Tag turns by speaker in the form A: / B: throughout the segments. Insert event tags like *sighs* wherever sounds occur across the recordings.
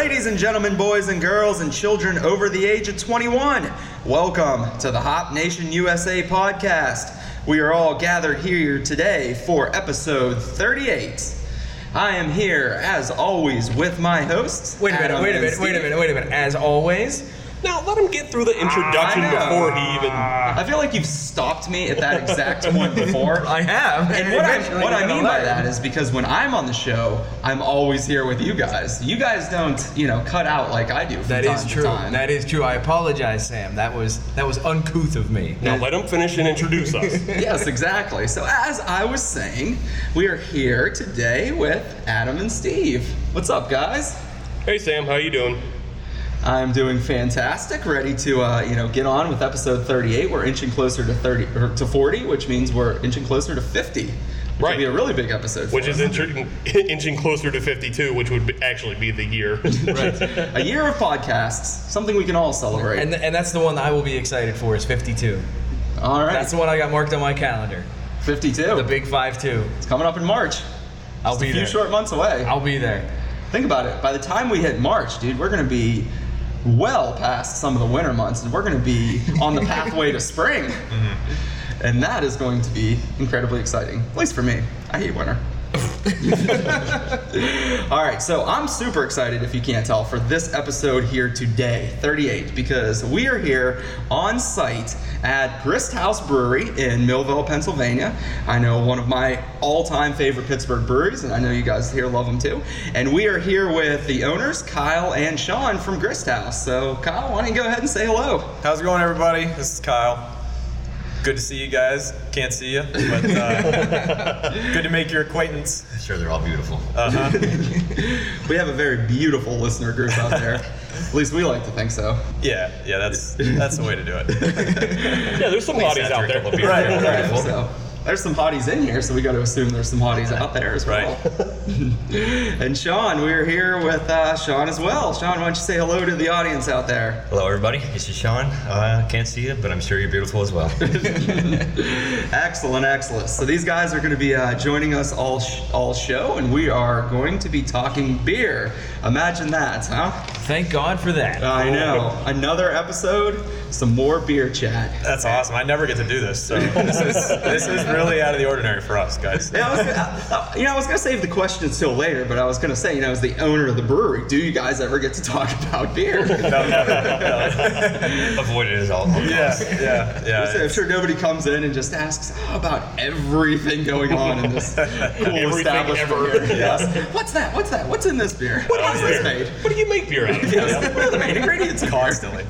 A: Ladies and gentlemen, boys and girls, and children over the age of 21, welcome to the Hop Nation USA podcast. We are all gathered here today for episode 38. I am here, as always, with my hosts.
B: Wait a minute,
A: Adam
B: wait a minute, wait a minute, wait a minute. As always,
C: Now let him get through the introduction
A: I know.
C: before he even.
A: I feel like you've stopped me at that exact point before. *laughs*
B: I have.
A: And what I, what I mean by
B: learn.
A: that is because when I'm on the show, I'm always here with you guys. You guys don't, you know, cut out like I do from
B: That
A: time
B: is
A: to
B: true.
A: time.
B: That is true. I apologize, Sam. That was that was uncouth of me.
C: Now let him finish and introduce us. *laughs*
A: yes, exactly. So as I was saying, we are here today with Adam and Steve. What's up, guys?
C: hey Sam, how you doing?
A: I'm doing fantastic. Ready to, uh, you know, get on with episode 38. We're inching closer to 30 or to 40, which means we're inching closer to 50. Which will
C: Right.
A: be a really big episode. for
C: Which is
A: us.
C: inching, inching closer to 52, which would be, actually be the year. *laughs* right.
A: a year of podcasts, something we can all celebrate.
B: And and that's the one that I will be excited for is 52.
A: all right,
B: That's the one I got marked on my calendar.
A: 52.
B: The big 5-2.
A: It's coming up in March.
B: I'll
A: Just a few
B: there.
A: short months away.
B: I'll be there.
A: Think about it. By the time we hit March, dude, we're going to be well past some of the winter months, and we're going to be on the pathway to spring. *laughs*
B: Mm-hmm.
A: And that is going to be incredibly exciting. At least for me. I hate winter. *laughs* All right, so I'm super excited, if you can't tell, for this episode here today, 38, because we are here on site at Grist House Brewery in Millvale, Pennsylvania. I know one of my all time favorite Pittsburgh breweries, and I know you guys here love them too. And we are here with the owners, Kyle and Sean from Grist House. So, Kyle, why don't you go ahead and say hello?
D: How's it going, everybody? This is Kyle. Good to see you guys. Can't see you, but uh, *laughs* good to make your acquaintance.
E: Sure, they're all beautiful. Uh-huh. *laughs*
A: We have a very beautiful listener group out there. At least we like to think so.
D: Yeah, yeah, that's that's the way to do it. *laughs*
C: yeah, there's some hotties out there.
D: Right, right.
A: Right, so there's some hotties in here, so we got to assume there's some hotties out there as well. *laughs* *laughs* and Sean, we're here with uh, Sean as well. Sean, why don't you say hello to the audience out there?
E: Hello, everybody. This is Sean. Uh, can't see you, but I'm sure you're beautiful as well. *laughs*
A: Excellent, excellent. So these guys are going to be uh, joining us all sh- all show, and we are going to be talking beer. Imagine that, huh?
B: Thank God for that.
A: I know. Another episode, some more beer chat.
D: That's awesome. I never get to do this, so *laughs* this is this is really out of the ordinary for us, guys.
A: Yeah, I was gonna, uh, you know, I was gonna save the questions till later, but I was gonna say, you know, as the owner of the brewery, do you guys ever get to talk *laughs* about beer?
E: No, *laughs* Avoid it as all. all
D: Yeah,
E: costs.
D: yeah, yeah.
A: I'm sure nobody comes in and just asks oh, about everything going on in this cool
C: Everything
A: establishment.
C: ever.
A: Here. Yes. What's that? What's that? What's in this beer? What is this made?
C: What do you make beer out of? *laughs*
A: Yes. What are the main ingredients? in?
D: Constantly.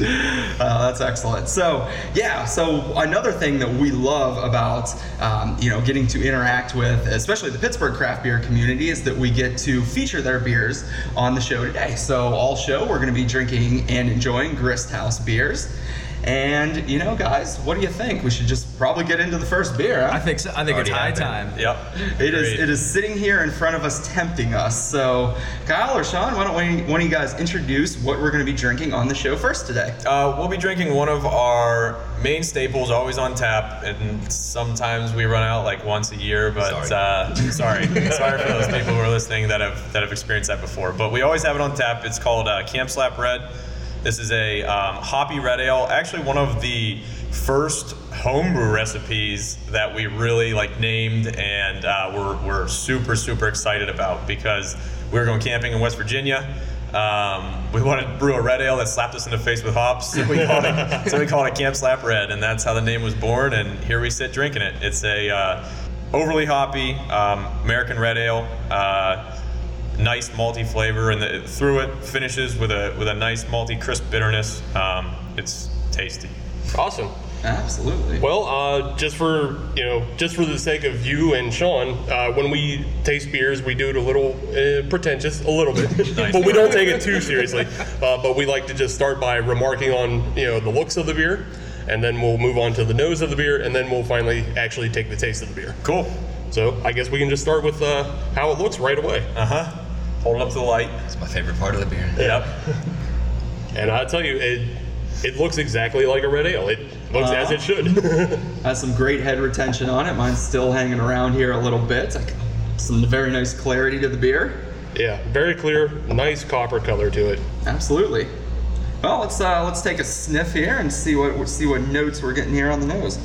A: Uh, that's excellent. So, yeah. So another thing that we love about um, you know getting to interact with, especially the Pittsburgh craft beer community, is that we get to feature their beers on the show today. So all show we're going to be drinking and enjoying Grist House beers. And you know, guys, what do you think? We should just probably get into the first beer. Huh?
B: I think so. I think it's high
E: happened.
B: time.
D: Yep.
A: It is.
D: Agreed.
A: It is sitting here in front of us, tempting us. So, Kyle or Sean, why don't we, one of you guys introduce what we're going to be drinking on the show first today?
D: Uh, we'll be drinking one of our main staples, always on tap, and sometimes we run out like once a year. But
E: Sorry.
D: uh, sorry, sorry for those people who are listening that have that have experienced that before. But we always have it on tap. It's called uh, Camp Slap Red. This is a um, hoppy red ale. Actually, one of the first homebrew recipes that we really like named and uh, we're, we're super super excited about because we were going camping in West Virginia. Um, we wanted to brew a red ale that slapped us in the face with hops, so we called it *laughs* so we called it Camp Slap Red, and that's how the name was born. And here we sit drinking it. It's a uh, overly hoppy um, American red ale. Uh, nice malty flavor, and the, through it finishes with a with a nice malty crisp bitterness. Um, it's tasty.
C: Awesome.
A: Absolutely.
C: Well, uh, just for you know, just for the sake of you and Sean, uh, when we taste beers, we do it a little uh, pretentious, a little bit, *laughs* but we don't take it too seriously. Uh, but we like to just start by remarking on you know the looks of the beer, and then we'll move on to the nose of the beer, and then we'll finally actually take the taste of the beer.
D: Cool.
C: So I guess we can just start with uh, how it looks right away.
D: Uh huh. Hold it up to the light.
E: It's my favorite part of the beer.
D: Yep. *laughs*
C: And I tell you, it it looks exactly like a red ale. It looks as it should. *laughs*
A: Has some great head retention on it. Mine's still hanging around here a little bit. Some very nice clarity to the beer.
C: Yeah, very clear, nice copper color to it.
A: Absolutely. Well, let's uh, let's take a sniff here and see what see what notes we're getting here on the nose.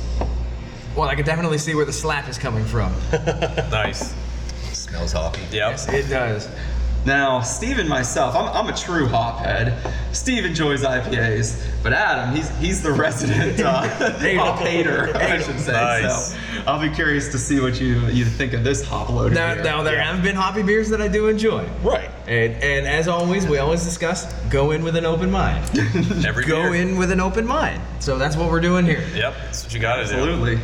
B: Well, I can definitely see where the slap is coming from. *laughs*
D: Nice.
E: Smells hoppy.
D: Yep.
B: yes, it does.
A: Now, Steve and myself, I'm, I'm a true hop head. Steve enjoys IPAs, but Adam, he's he's the resident uh, *laughs* hop hater, I should say.
D: Nice.
A: So I'll be curious to see what you you think of this hop loaded
B: Now,
A: beer.
B: now there have been hoppy beers that I do enjoy.
C: Right.
B: And, and as always, we always discuss go in with an open mind. *laughs*
D: Every
B: go
D: beer.
B: in with an open mind. So that's what we're doing here.
D: Yep. That's what you got to do.
A: Absolutely.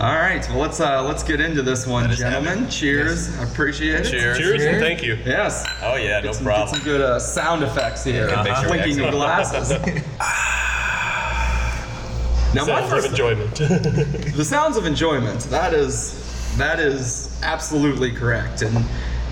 A: All right, well let's uh, let's get into this one,
E: Let us
A: gentlemen. Cheers, I appreciate it.
D: Cheers.
C: Cheers
B: Cheers.
C: and thank you.
A: Yes.
D: Oh yeah, no
A: some,
D: problem.
A: Get some good uh, sound effects here.
E: Good picture
A: Clinking your glasses. *laughs* *sighs* now, my
C: Sounds of
A: first,
C: enjoyment. *laughs*
A: the sounds of enjoyment. That is that is absolutely correct. And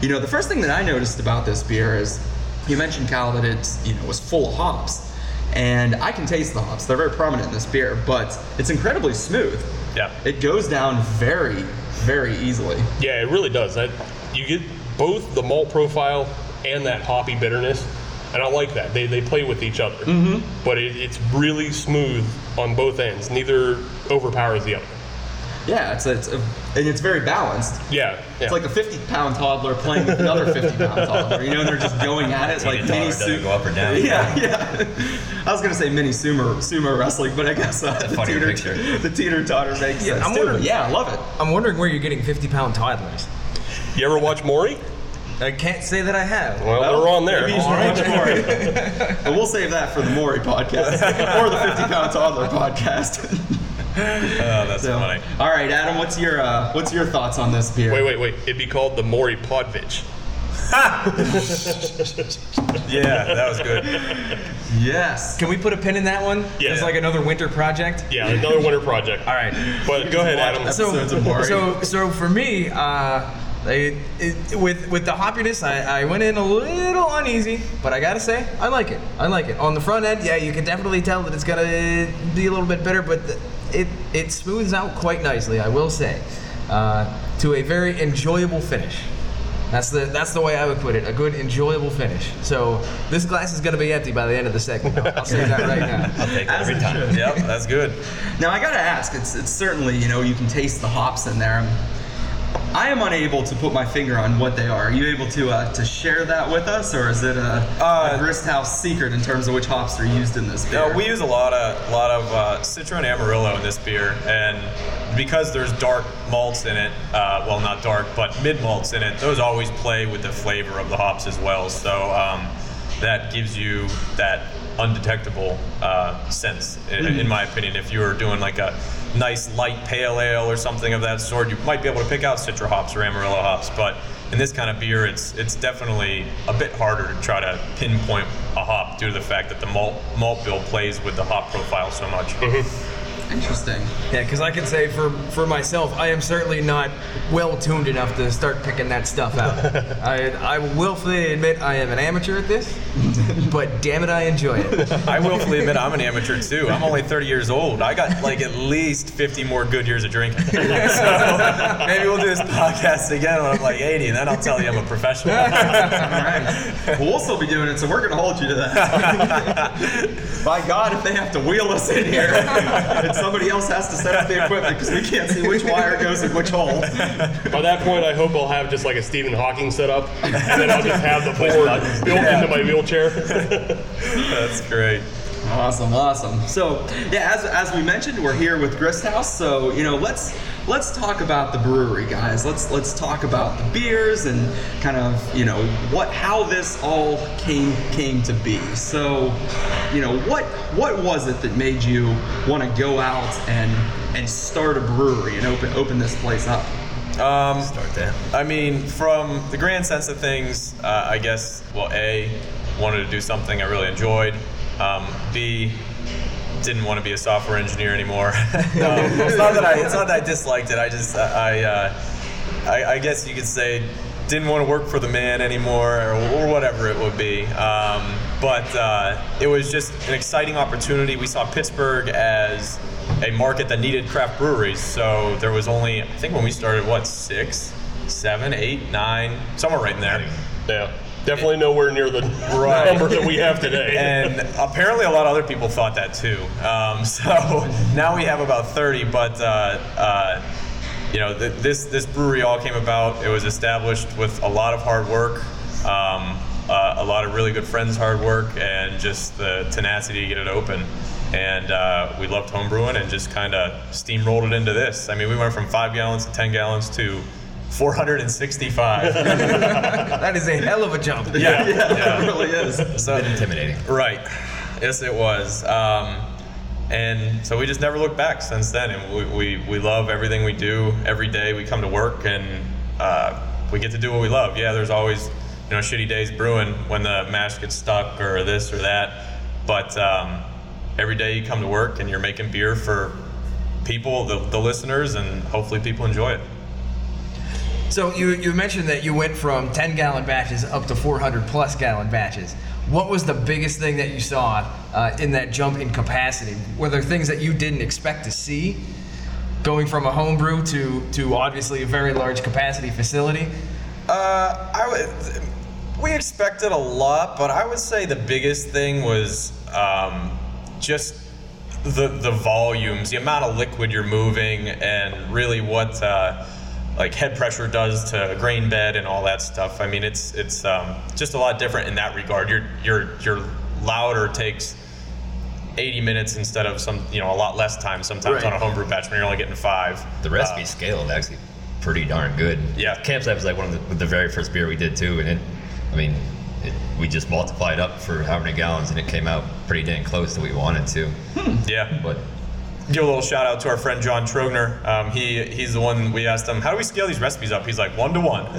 A: you know, the first thing that I noticed about this beer is you mentioned Kyle that it's you know was full of hops, and I can taste the hops. They're very prominent in this beer, but it's incredibly smooth.
D: Yeah.
A: It goes down very, very easily.
C: yeah, it really does. That you get both the malt profile and that hoppy bitterness, and I like that. They, they play with each other, mm-hmm. but it, it's really smooth on both ends. Neither overpowers the other.
A: Yeah, it's it's a, and it's very balanced.
C: Yeah, yeah.
A: It's like a 50 pound toddler playing with another 50 pound *laughs* toddler. You know, and they're just going at it like mini
E: totter doesn't
A: su-
E: go up or down.
A: Yeah, yeah. I was gonna say mini sumo sumo wrestling, but I guess uh, the teeter *laughs* the teeter totter makes
B: Yeah,
A: sense
B: I'm
A: too.
B: wondering-
A: yeah, I love it.
B: I'm wondering where you're getting 50 pound toddlers.
C: you ever watch Maury?
B: I can't say that I have.
C: Well, they're on there.
A: Maybe you should watch Maury. *laughs* but we'll save that for the Maury podcast or the 50 pound toddler podcast.
D: Oh, that's
A: So,
D: funny.
A: all right, Adam, what's your uh, what's your thoughts on this beer?
C: Wait, wait, wait. It'd be called the Maury Podvich. *laughs*
D: Yeah, that was good.
A: Yes.
B: Can we put a pin in that one?
C: Yeah.
B: It's like another winter project.
C: Yeah, another winter project.
B: All right.
C: But go ahead, Adam.
B: So, so, so for me, uh, it, it, with with the hoppiness, I, I went in a little uneasy, but I gotta say, I like it. I like it. On the front end, yeah, you can definitely tell that it's gonna be a little bit bitter, but the, it it smooths out quite nicely. I will say, uh, to a very enjoyable finish. That's the that's the way I would put it. A good enjoyable finish. So this glass is gonna be empty by the end of the segment. I'll, I'll say that right now. *laughs*
E: I'll take it every time.
A: should.
D: Yep, that's good.
A: Now I gotta ask. It's it's certainly you know you can taste the hops in there. I am unable to put my finger on what they are. Are you able to uh, to share that with us, or is it a,
D: Uh,
A: a Grist House secret in terms of which hops are used in this beer?
D: No, we use a lot of lot of uh, Citra and Amarillo in this beer, and because there's dark malts in it, uh, well, not dark, but mid malts in it, those always play with the flavor of the hops as well. So um, that gives you that undetectable uh, sense, in, in my opinion. If you were doing like a nice light pale ale or something of that sort, you might be able to pick out Citra hops or Amarillo hops, but in this kind of beer, it's it's definitely a bit harder to try to pinpoint a hop due to the fact that the malt malt bill plays with the hop profile so much. Mm-hmm.
A: Interesting.
B: Yeah, because I can say for for myself, I am certainly not well tuned enough to start picking that stuff out. *laughs* I I willfully admit I am an amateur at this, but damn it, I enjoy it. *laughs*
D: I willfully admit I'm an amateur too. I'm only 30 years old. I got like at least 50 more good years of drinking. *laughs* so maybe we'll do this podcast again when I'm like 80, and then I'll tell you I'm a professional.
A: All right. Well, we'll still be doing it, so we're gonna hold you to that. By God, if they have to wheel us in here, and somebody else has to set up the equipment because we can't see which wire goes in which hole.
C: By that point, I hope I'll have just like a Stephen Hawking setup, and then I'll just have the board built into my wheelchair. *laughs*
D: That's great.
A: Awesome, awesome. So yeah, as, as we mentioned, we're here with Grist House. So you know, let's let's talk about the brewery, guys. Let's let's talk about the beers and kind of you know what how this all came came to be. So you know what what was it that made you want to go out and and start a brewery and open open this place up?
D: Um,
E: Start that.
D: I mean, from the grand sense of things, uh, I guess, well, A, wanted to do something I really enjoyed. Um, B, didn't want to be a software engineer anymore. *laughs* no, it's not that I, it's not that I disliked it. I just, I, uh, I, I guess you could say, didn't want to work for the man anymore, or, or whatever it would be. Um, but uh, it was just an exciting opportunity. We saw Pittsburgh as a market that needed craft breweries. So there was only, I think when we started, what, six, seven, eight, nine, somewhere right in there.
C: Yeah, definitely nowhere near the number that we have today.
D: and apparently a lot of other people thought that too. Um, *laughs* so now we have about 30, but uh, uh, you know th- this this brewery all came about. It was established with a lot of hard work, um, uh, a lot of really good friends' hard work, and just the tenacity to get it open. And uh, we loved homebrewing and just kind of steamrolled it into this. I mean, we went from five gallons to 10 gallons to 465. *laughs*
B: That is a hell of a jump.
D: yeah,
A: Yeah, it really is.
D: So,
E: A bit intimidating.
D: Right. Yes, it was. Um, and so we just never looked back since then. And we, we, we love everything we do. Every day we come to work and uh, we get to do what we love. Yeah, there's always you know shitty days brewing when the mash gets stuck or this or that. But um, every day you come to work and you're making beer for people, the, the listeners, and hopefully people enjoy it.
B: So you, you mentioned that you went from 10 gallon batches up to 400 plus gallon batches. What was the biggest thing that you saw uh, in that jump in capacity? Were there things that you didn't expect to see going from a homebrew to, to obviously a very large capacity facility?
D: Uh, I. We expected a lot, but I would say the biggest thing was um, just the the volumes, the amount of liquid you're moving, and really what uh, like head pressure does to a grain bed and all that stuff. I mean, it's it's um, just a lot different in that regard. Your your your lauter takes 80 minutes instead of some you know a lot less time sometimes
B: Right.
D: on a homebrew batch when you're only getting five.
E: The recipe scaled actually pretty darn good.
D: Yeah.
E: Campsite was like one of the, the very first beer we did too, and it, I mean, it, we just multiplied up for how many gallons, and it came out pretty dang close to what we wanted to.
D: Yeah.
E: But
D: give a little shout out to our friend John Trogner. Um, he he's the one we asked him, how do we scale these recipes up? He's like one to one. *laughs*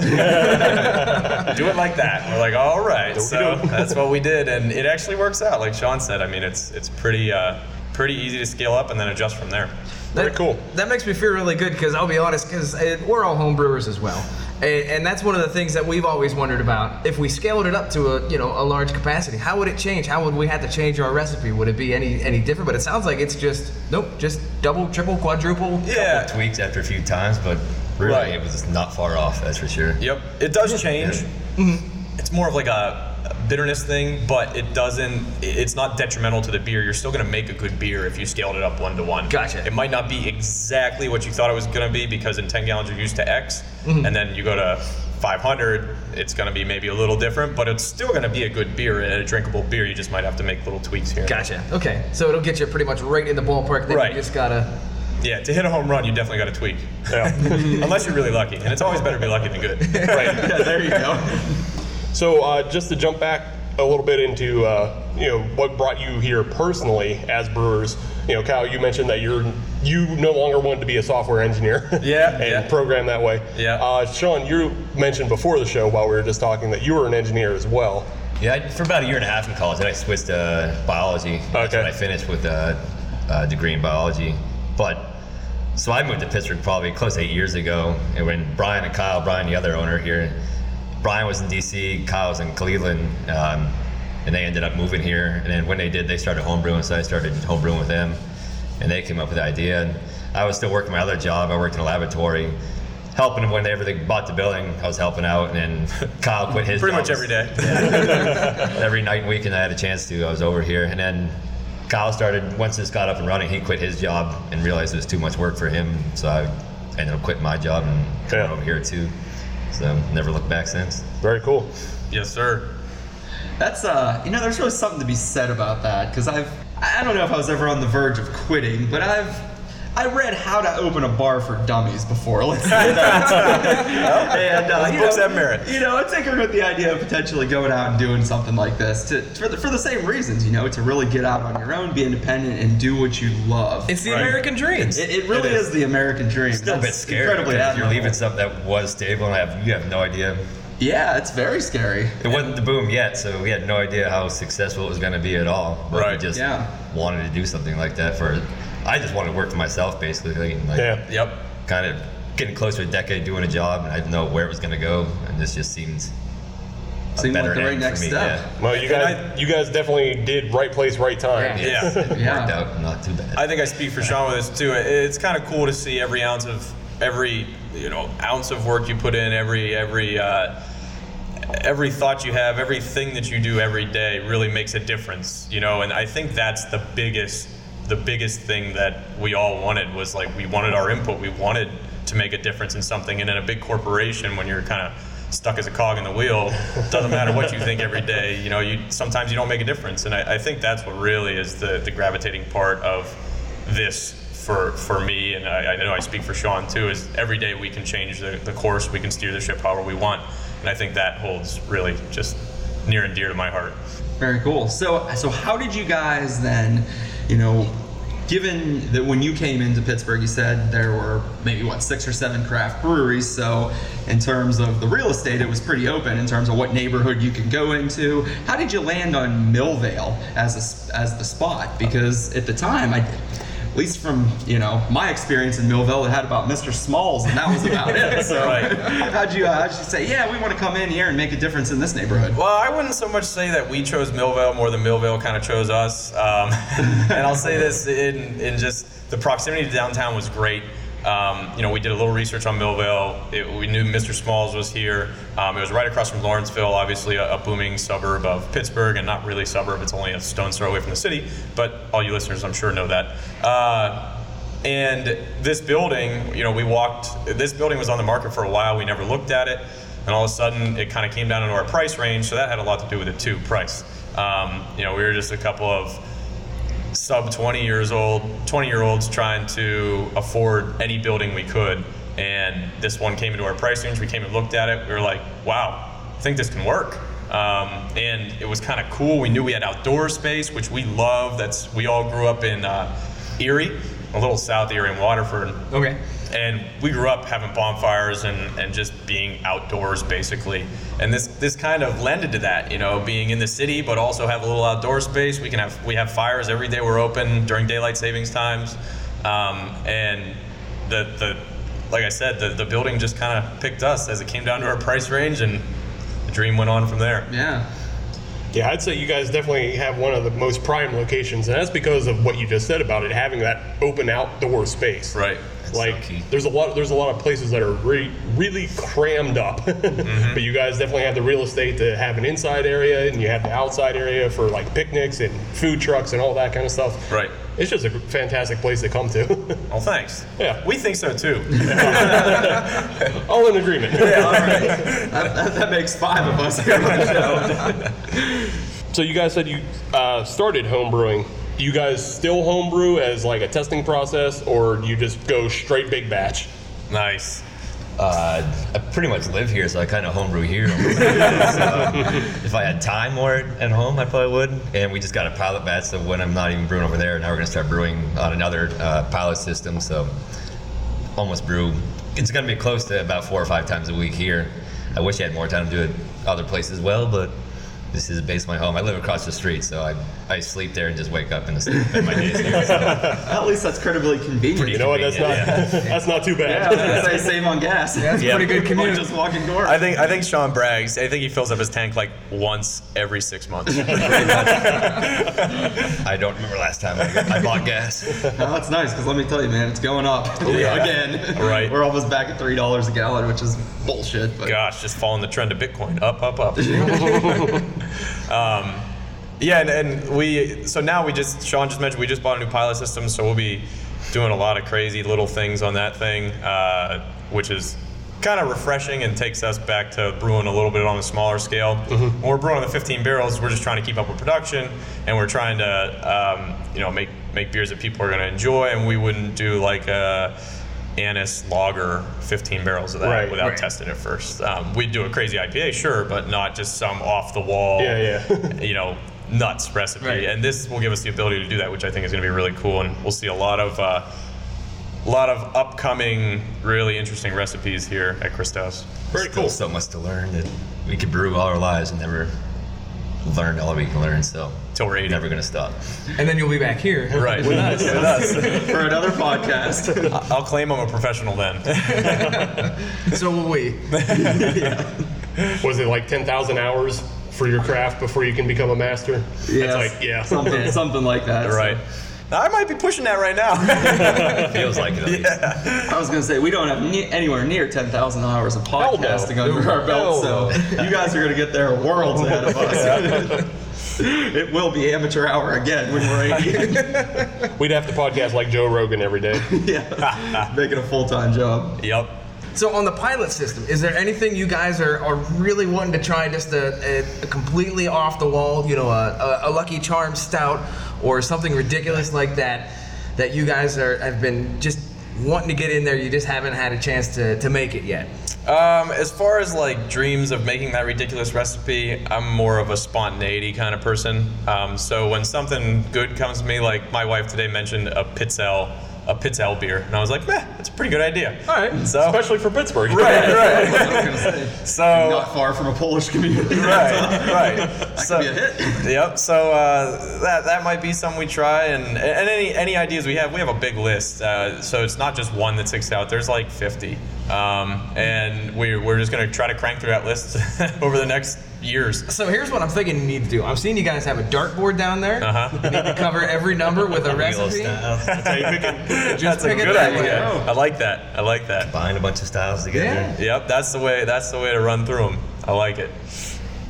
D: Do it like that. We're like, all right. So that's what we did, and it actually works out. Like Sean said, I mean, it's it's pretty uh, pretty easy to scale up and then adjust from there.
C: Very
B: That-
C: cool.
B: That makes me feel really good because I'll be honest, because we're all home brewers as well, and, and that's one of the things that we've always wondered about. If we scaled it up to a you know a large capacity, how would it change? How would we have to change our recipe? Would it be any any different? But it sounds like it's just nope, just double, triple, quadruple.
D: Yeah.
E: tweaks after a few times, but really
D: Right.
E: it was not far off. That's for sure.
D: Yep. It does change. Mm-hmm. It's more of like a a bitterness thing, but it doesn't. It's not detrimental to the beer. You're still going to make a good beer if you scaled it up one to one.
B: Gotcha.
D: It might not be exactly what you thought it was going to be because in 10 gallons you're used to X, mm-hmm. and then you go to 500, it's going to be maybe a little different, but it's still going to be a good beer and a drinkable beer. You just might have to make little tweaks here.
B: Gotcha. Okay, so it'll get you pretty much right in the ballpark. Then
D: Right.
B: you just gotta.
D: Yeah, to hit a home run, you definitely got to tweak.
C: Yeah. *laughs*
D: Unless you're really lucky, and it's always better to be lucky than good. *laughs*
C: right.
A: Yeah, there you go.
C: So uh, just to jump back a little bit into uh, you know what brought you here personally as brewers. You know, Kyle, you mentioned that you're you no longer wanted to be a software engineer. *laughs*
D: Yeah,
C: and
D: yeah.
C: program that way.
D: Yeah.
C: Uh, Sean, you mentioned before the show while we were just talking that you were an engineer as well.
E: Yeah, I, for about a year and a half in college, then I switched to biology. That's
C: Okay.
E: when I finished with a, a degree in biology. But so I moved to Pittsburgh probably close to eight years ago. And when Brian and Kyle, Brian, the other owner here, Brian was in DC, Kyle was in Cleveland, um, and they ended up moving here. And then when they did, they started homebrewing, so I started homebrewing with them. And they came up with the idea. And I was still working my other job. I worked in a laboratory. Helping them whenever they bought the building, I was helping out, and then *laughs* Kyle quit his.
D: Pretty much
E: jobs.
D: every day. *laughs*
E: every night and weekend I had a chance to, I was over here. And then Kyle started, once this got up and running, he quit his job and realized it was too much work for him. So I ended up quitting my job and coming
C: Yeah.
E: over here too. So never looked back since.
C: Very cool.
D: yes, sir.
A: That's uh, you know, there's really something to be said about that because I've, I don't know if I was ever on the verge of quitting, but I've, I read How to Open a Bar for Dummies before. Let's say that. *laughs* and uh, you
D: books
A: know,
D: have merit.
A: You know, I tinkered with the idea of potentially going out and doing something like this to for the, for the same reasons. You know, to really get out on your own, be independent, and do what you love.
B: It's the
D: Right.
B: American dream.
A: it, it really
E: It
A: is.
E: is.
A: the American dream.
E: Still a bit
A: That's
E: scary
A: Incredibly
E: because you're leaving something that was stable and I have, you have no idea.
A: Yeah, it's very scary.
E: It wasn't the boom yet, so we had no idea how successful it was going to be at all. But
D: Right.
E: we just
A: Yeah.
E: wanted to do something like that for, I just wanted to work for myself basically. and, Like,
C: Yeah.
D: Yep.
E: Kind of getting close to a decade doing a job and I didn't know where it was going to go. And this just seems a
A: Seemed like the right next step.
E: yeah.
C: Well, you guys, you guys definitely did right place, right time.
B: Yeah.
D: Yeah.
A: Yeah. *laughs*
E: worked out not too bad.
D: I think I speak for Sean with this too. It's kind of cool to see every ounce of every you know ounce of work you put in, every every uh, every thought you have, everything that you do every day really makes a difference, you know. And I think that's the biggest, the biggest thing that we all wanted was like we wanted our input. We wanted to make a difference in something. And in a big corporation, when you're kind of stuck as a cog in the wheel, doesn't matter what you think every day. You know, you sometimes you don't make a difference. And I, I think that's what really is the the gravitating part of this for for me, and I, I know I speak for Sean too. Is every day we can change the, the course, we can steer the ship however we want, and I think that holds really just near and dear to my heart.
A: Very cool. So, so how did you guys then, you know, given that when you came into Pittsburgh, you said there were maybe what six or seven craft breweries. So, in terms of the real estate, it was pretty open in terms of what neighborhood you could go into. How did you land on Millvale as a, as the spot? Because at the time, I at least from you know my experience in Millvale, it had about Mr. Smalls, and that was about it. *laughs* So
D: Right.
A: how'd you uh, how'd you say, yeah, we want to come in here and make a difference in this neighborhood?
D: Well, I wouldn't so much say that we chose Millvale more than Millvale kind of chose us. Um, *laughs* and I'll say this in, in just the proximity to downtown was great. Um, you know, we did a little research on Millvale. It, we knew Mr. Smalls was here. Um, it was right across from Lawrenceville, obviously a, a booming suburb of Pittsburgh, and not really suburb. It's only a stone's throw away from the city. But all you listeners, I'm sure, know that. Uh, and this building, you know, we walked. This building was on the market for a while. We never looked at it, and all of a sudden, it kind of came down into our price range. So that had a lot to do with it too. Price. Um, you know, we were just a couple of sub 20 years old, 20 year olds trying to afford any building we could. And this one came into our price range. We came and looked at it. We were like, wow, I think this can work. Um, and it was kind of cool. We knew we had outdoor space, which we love. That's we all grew up in uh, Erie, a little south Erie in Waterford
B: Okay.
D: And we grew up having bonfires and, and just being outdoors basically. And this this kind of lended to that you know being in the city but also have a little outdoor space. We can have we have fires every day we're open during daylight savings times. Um, and the the like i said the, the building just kind of picked us as it came down to our price range and the dream went on from there.
A: Yeah.
C: Yeah, I'd say you guys definitely have one of the most prime locations, and that's because of what you just said about it having that open outdoor space.
D: right
C: Like, there's a lot. There's a lot of places that are re- really crammed up, *laughs* but you guys definitely have the real estate to have an inside area, and you have the outside area for like picnics and food trucks and all that kind of stuff.
D: Right.
C: It's just a fantastic place to come to. *laughs*
D: well thanks
C: Yeah.
D: we think so too *laughs*
C: all in agreement.
A: All right. that, that, makes five of us here on the show.
C: So you guys said you uh, started home brewing. Do you guys still homebrew as like a testing process, or do you just go straight big batch?
D: nice
E: Uh, I pretty much live here, so I kind of homebrew here. *laughs* so, if I had time more at home, I probably would. And we just got a pilot batch, so when I'm not even brewing over there, now we're gonna start brewing on another uh, pilot system. So almost brew. It's gonna be close to about four or five times a week here. I wish I had more time to do it other places as well, but this is basically my home. I live across the street, so I, I sleep there and just wake up and spend my days here. So.
A: At least that's credibly convenient.
C: You know what? That's not
E: Convenient, *laughs*
C: that's not too
A: Yeah, I
C: bad.
A: was save on gas.
B: Yeah, that's
D: Yeah.
B: pretty good commute.
A: just walking door.
D: I think I think Sean brags. I think he fills up his tank like once every six months. *laughs*
E: I don't remember last time I, I bought gas.
A: No, that's nice because let me tell you, man, it's going up
D: Yeah.
A: again.
D: Right.
A: We're almost back at three dollars a gallon, which is bullshit. But
D: Gosh, just following the trend of Bitcoin, up, up, up. *laughs* um, yeah, and, and we so now we just Sean just mentioned we just bought a new pilot system, so we'll be doing a lot of crazy little things on that thing, uh, which is kind of refreshing and takes us back to brewing a little bit on a smaller scale. When we're brewing the 15 barrels, we're just trying to keep up with production, and we're trying to um, you know make make beers that people are going to enjoy, and we wouldn't do like a anise lager 15 barrels of that
C: Right,
D: without
C: right.
D: testing it first. Um, we'd do a crazy IPA, sure, but not just some off the wall,
C: Yeah, yeah. *laughs*
D: you know, nuts recipe.
A: Right.
D: And this will give us the ability to do that, which I think is going to be really cool. And we'll see a lot of, uh, a lot of upcoming, really interesting recipes here at Grist
C: House.
E: Very
C: cool.
E: so much to learn that we could brew all our lives and never learn all we can learn. So
D: Till we're 80.
E: never gonna stop.
B: And then you'll be back here.
D: Right. With us. With us. *laughs*
A: for another podcast.
D: I'll claim I'm a professional then. *laughs*
B: So will we. *laughs*
C: Was it like ten thousand hours for your craft before you can become a master?
A: Yeah,
C: That's like yeah. *laughs*
A: something, something like that. so.
D: right. I might be pushing that right now. *laughs*
E: Feels like it at least.
A: I was gonna say we don't have ne- anywhere near 10,000 hours of
C: Hell no.
A: podcasting under our belt,
C: Hell
A: so you guys are gonna get there worlds ahead of us. *laughs* it will be amateur hour again when we're 80.
C: We'd have to podcast like Joe Rogan every day.
A: yeah, make it a full time job.
D: yep.
B: So on the pilot system, is there anything you guys are, are really wanting to try? Just a, a, a completely off the wall, you know, a, a, Lucky Charm stout or something ridiculous like that that you guys are have been just wanting to get in there. You just haven't had a chance to, to make it yet.
D: Um, as far as like dreams of making that ridiculous recipe, I'm more of a spontaneity kind of person. Um, so when something good comes to me, like my wife today mentioned a Pitzel, a Pitzel beer, and I was like, meh, that's a pretty good idea.
B: All right.
D: So
C: Especially for Pittsburgh.
D: right, right. *laughs*
A: I say, *laughs*
D: So
A: not far from a Polish community. *laughs*
D: right, right.
A: That
D: so,
A: could be a hit.
D: Yep. So uh, that that might be something we try, and and any any ideas we have, we have a big list. Uh, so it's not just one that sticks out. There's like 50, um, and we're we're just gonna try to crank through that list *laughs* over the next years.
B: So here's what I'm thinking you need to do. I'm seeing you guys have a dartboard down there.
D: Uh-huh.
B: You need to cover every number with a *laughs*
E: Wheel
B: recipe.
E: style. *laughs*
D: That's a
B: pick it
D: good
B: that
D: idea.
B: way.
D: I like that. I like that.
E: Bind a bunch of styles together.
B: Yeah.
D: Yep. That's the way. That's the way to run through them. I like it.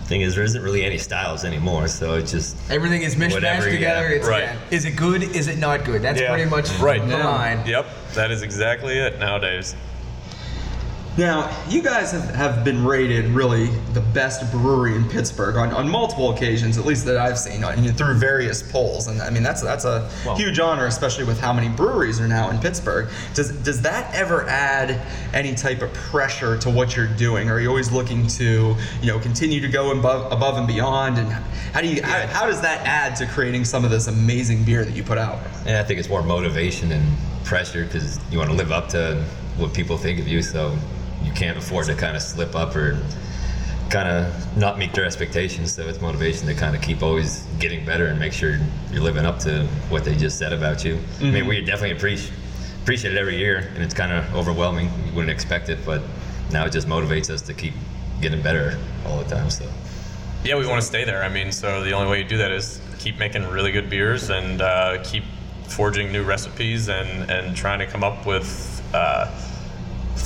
E: Thing is, there isn't really any styles anymore, so it's just
B: Everything is mishmashed
E: Whatever, yeah.
B: together. It's
D: Right.
B: yeah. Is it good? Is it not good? That's
C: Yeah.
B: pretty much
D: Right.
B: the
A: Yeah.
B: line.
D: Yep. That is exactly it nowadays.
A: Now, you guys have, have been rated really the best brewery in Pittsburgh on, on multiple occasions, at least that I've seen, on, through various polls. And I mean, that's that's a huge honor, especially with how many breweries are now in Pittsburgh. Does does that ever add any type of pressure to what you're doing? Are you always looking to you know continue to go above above and beyond? And how do you how, how does that add to creating some of this amazing beer that you put out?
E: And I think it's more motivation and pressure because you want to live up to what people think of you, so you can't afford to kind of slip up or kind of not meet their expectations. So it's motivation to kind of keep always getting better and make sure you're living up to what they just said about you. I mean, we definitely appreciate appreciate it every year, and it's kind of overwhelming. You wouldn't expect it, but now it just motivates us to keep getting better all the time. So.
D: Yeah, we want to stay there. I mean, so the only way you do that is keep making really good beers and uh, keep forging new recipes and, and trying to come up with uh,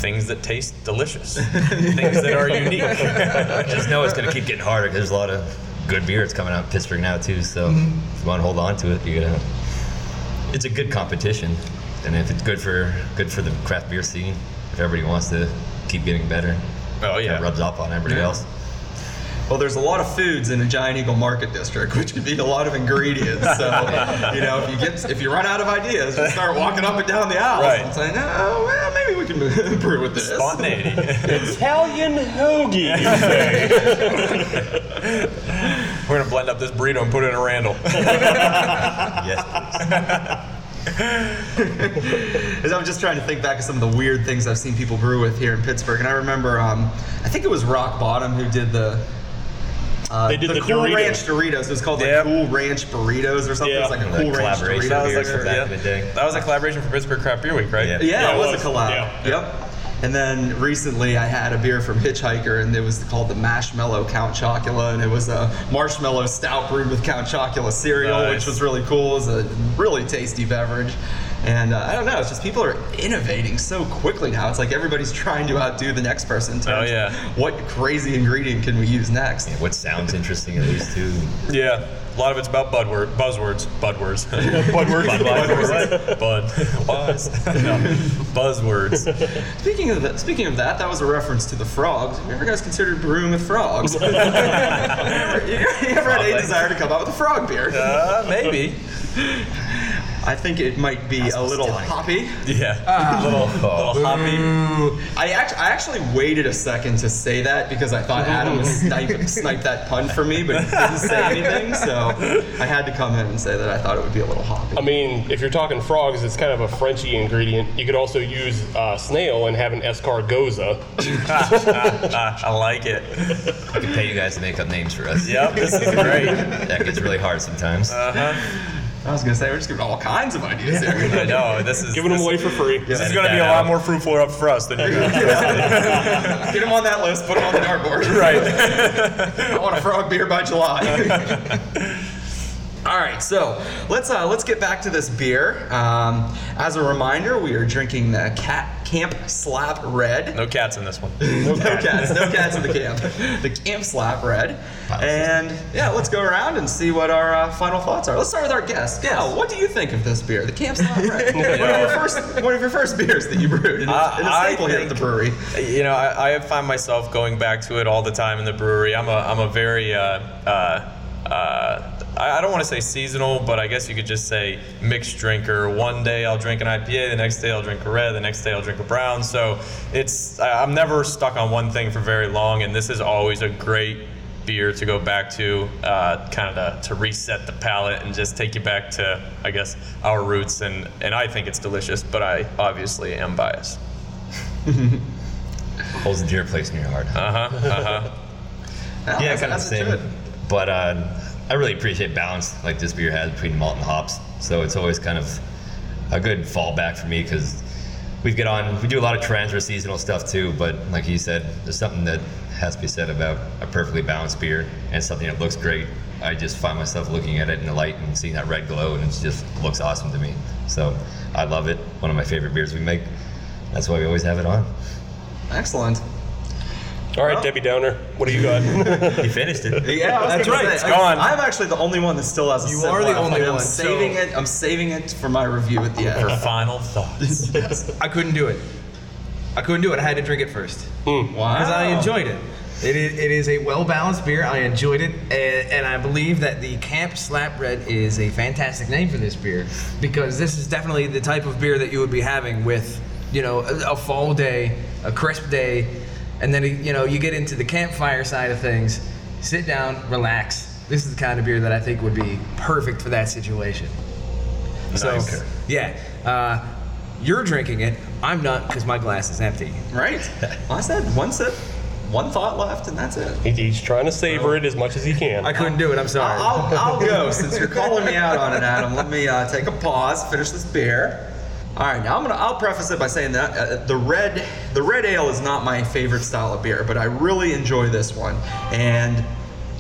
D: things that taste delicious, things that are unique.
E: I *laughs* just know it's going to keep getting harder 'cause there's a lot of good beer that's coming out in Pittsburgh now too. So if mm-hmm. you want to hold on to it, you gotta. It's a good competition, and if it's good for good for the craft beer scene, if everybody wants to keep getting better,
D: Oh
E: it
D: yeah,
E: rubs off on everybody
A: Yeah.
E: else.
A: Well, there's a lot of foods in a Giant Eagle Market District, which could be a lot of ingredients. So, you know, if you get if you run out of ideas, you start walking up and down the aisles
D: Right.
A: and saying, "Oh, well, maybe we can *laughs* improve with this."
D: spontaneity.
C: Italian hoagie. *laughs*
D: We're gonna blend up this burrito and put it in a Randall. *laughs*
E: yes,
A: As I'm just trying to think back of some of the weird things I've seen people brew with here in Pittsburgh, and I remember, um, I think it was Rock Bottom who did the. Uh,
C: They did the
A: Cool
C: Doritos.
A: Ranch Doritos. It was called like
D: Yep.
A: Cool Ranch Burritos or something. It was like a Cool
E: The
A: Ranch
E: collaboration
A: Doritos.
E: beers
A: or-
E: from back
D: yeah.
E: in the day.
D: That was a collaboration for Pittsburgh Craft Beer Week, right?
E: Yeah.
A: Yeah,
C: Yeah,
A: it
C: it
A: was,
C: was.
A: a collab.
C: Yeah.
A: Yep. And then recently I had a beer from Hitchhiker and it was called the Marshmallow Count Chocula and it was a marshmallow stout brewed with Count Chocula cereal,
D: Nice.
A: which was really cool. It was a really tasty beverage. And uh, I don't know, it's just people are innovating so quickly now. It's like everybody's trying to outdo the next person. in terms
D: Oh,
A: of
D: yeah.
A: What crazy ingredient can we use next?
E: Yeah, what sounds interesting at least too.
D: Yeah. A lot of it's about budword, buzzwords, budwords, *laughs*
C: Budword.
D: Budweiser, bud, wise, *laughs* no, buzzwords.
A: Speaking of that, speaking of that, that was a reference to the frogs. Have you ever guys considered brewing with frogs? you *laughs* ever, you ever had a desire to come out with a frog beer?
D: Uh, maybe.
A: I think it might be *laughs* a little hoppy.
D: Yeah. little, little hoppy.
A: I, act- I actually waited a second to say that because I thought Adam would snipe, snipe that pun for me, but he didn't say anything, so I had to come in and say that I thought it would be a little hoppy.
C: I mean, if you're talking frogs, it's kind of a Frenchy ingredient. You could also use uh, snail and have an escargoza. *laughs* *laughs*
D: I like it.
E: I could pay you guys to make up names for us.
D: Yep, this is great.
E: That gets really hard sometimes.
A: I was gonna say we're just giving all kinds of ideas here. *laughs*
D: I know this is
C: Giving them
D: this,
C: away for free.
D: This is going to be a
E: that
D: lot more fruitful up for us than you guys. *laughs*
A: Get them on that list. Put them on the dartboard.
D: right. *laughs*
A: I want a frog beer by July. All right, so let's uh, let's get back to this beer. Um, as a reminder, we are drinking the Cat Camp Slap Red.
D: No cats in this one. *laughs*
A: No cats, no cats in the camp. The Camp Slap Red. And yeah, let's go around and see what our uh, final thoughts are. Let's start with our guest. Yeah, what do you think of this beer, the Camp Slap Red? *laughs* one, of your first, one of your first beers that you brewed, in it's,
D: I-
A: and it's
D: I
A: staple here at the brewery.
D: You know, I, I find myself going back to it all the time in the brewery. I'm a, I'm a very, uh, uh, uh, I I don't want to say seasonal, but I guess you could just say mixed drinker. One day I'll drink an IPA, the next day I'll drink a red, the next day I'll drink a brown. So it's, I- I'm never stuck on one thing for very long, and this is always a great beer to go back to, uh, kind of to, to reset the palate and just take you back to, I guess, our roots. And, and I think it's delicious, but I obviously am biased. *laughs*
E: Holds a dear place in your heart. *laughs*
D: Uh huh. Uh huh.
E: yeah, kind of the same. But uh, I really appreciate balance like this beer has between malt and hops. So it's always kind of a good fallback for me because we get on, we do a lot of trends or seasonal stuff too. But like you said, there's something that has to be said about a perfectly balanced beer and something that looks great. I just find myself looking at it in the light and seeing that red glow, and it just looks awesome to me. So I love it. One of my favorite beers we make. That's why we always have it on.
A: Excellent.
C: All right,
A: Well-
C: Debbie Downer, what do you got? *laughs*
E: You finished it.
A: Yeah,
B: That's right,
A: say,
B: it's
A: I-
D: gone.
A: I'm actually the only one that still has a
B: You are the
A: left.
B: only
A: I'm
B: one,
A: saving
B: so-
A: it. I'm saving it for my review at the end.
D: For final thoughts. *laughs*
B: I couldn't do it. I couldn't do it. I had to drink it first
A: wow.
B: because I enjoyed it. It is, it is a well balanced beer. I enjoyed it, and, and I believe that the Camp Slap Red is a fantastic name for this beer because this is definitely the type of beer that you would be having with, you know, a, a fall day, a crisp day, and then you know you get into the campfire side of things. Sit down, relax. This is the kind of beer that I think would be perfect for that situation. So,
D: Nice.
B: yeah, uh, you're drinking it. I'm not because my glass is empty.
A: Right. *laughs* I said one sip, one thought left, and that's it.
C: He's trying to savor it as much as he can.
B: I couldn't do it. I'm sorry.
A: I'll, I'll, I'll go since you're calling me out on it, Adam. Let me uh, take a pause, finish this beer. All right, now I'm gonna. I'll preface it by saying that uh, the red, the red ale is not my favorite style of beer, but I really enjoy this one. And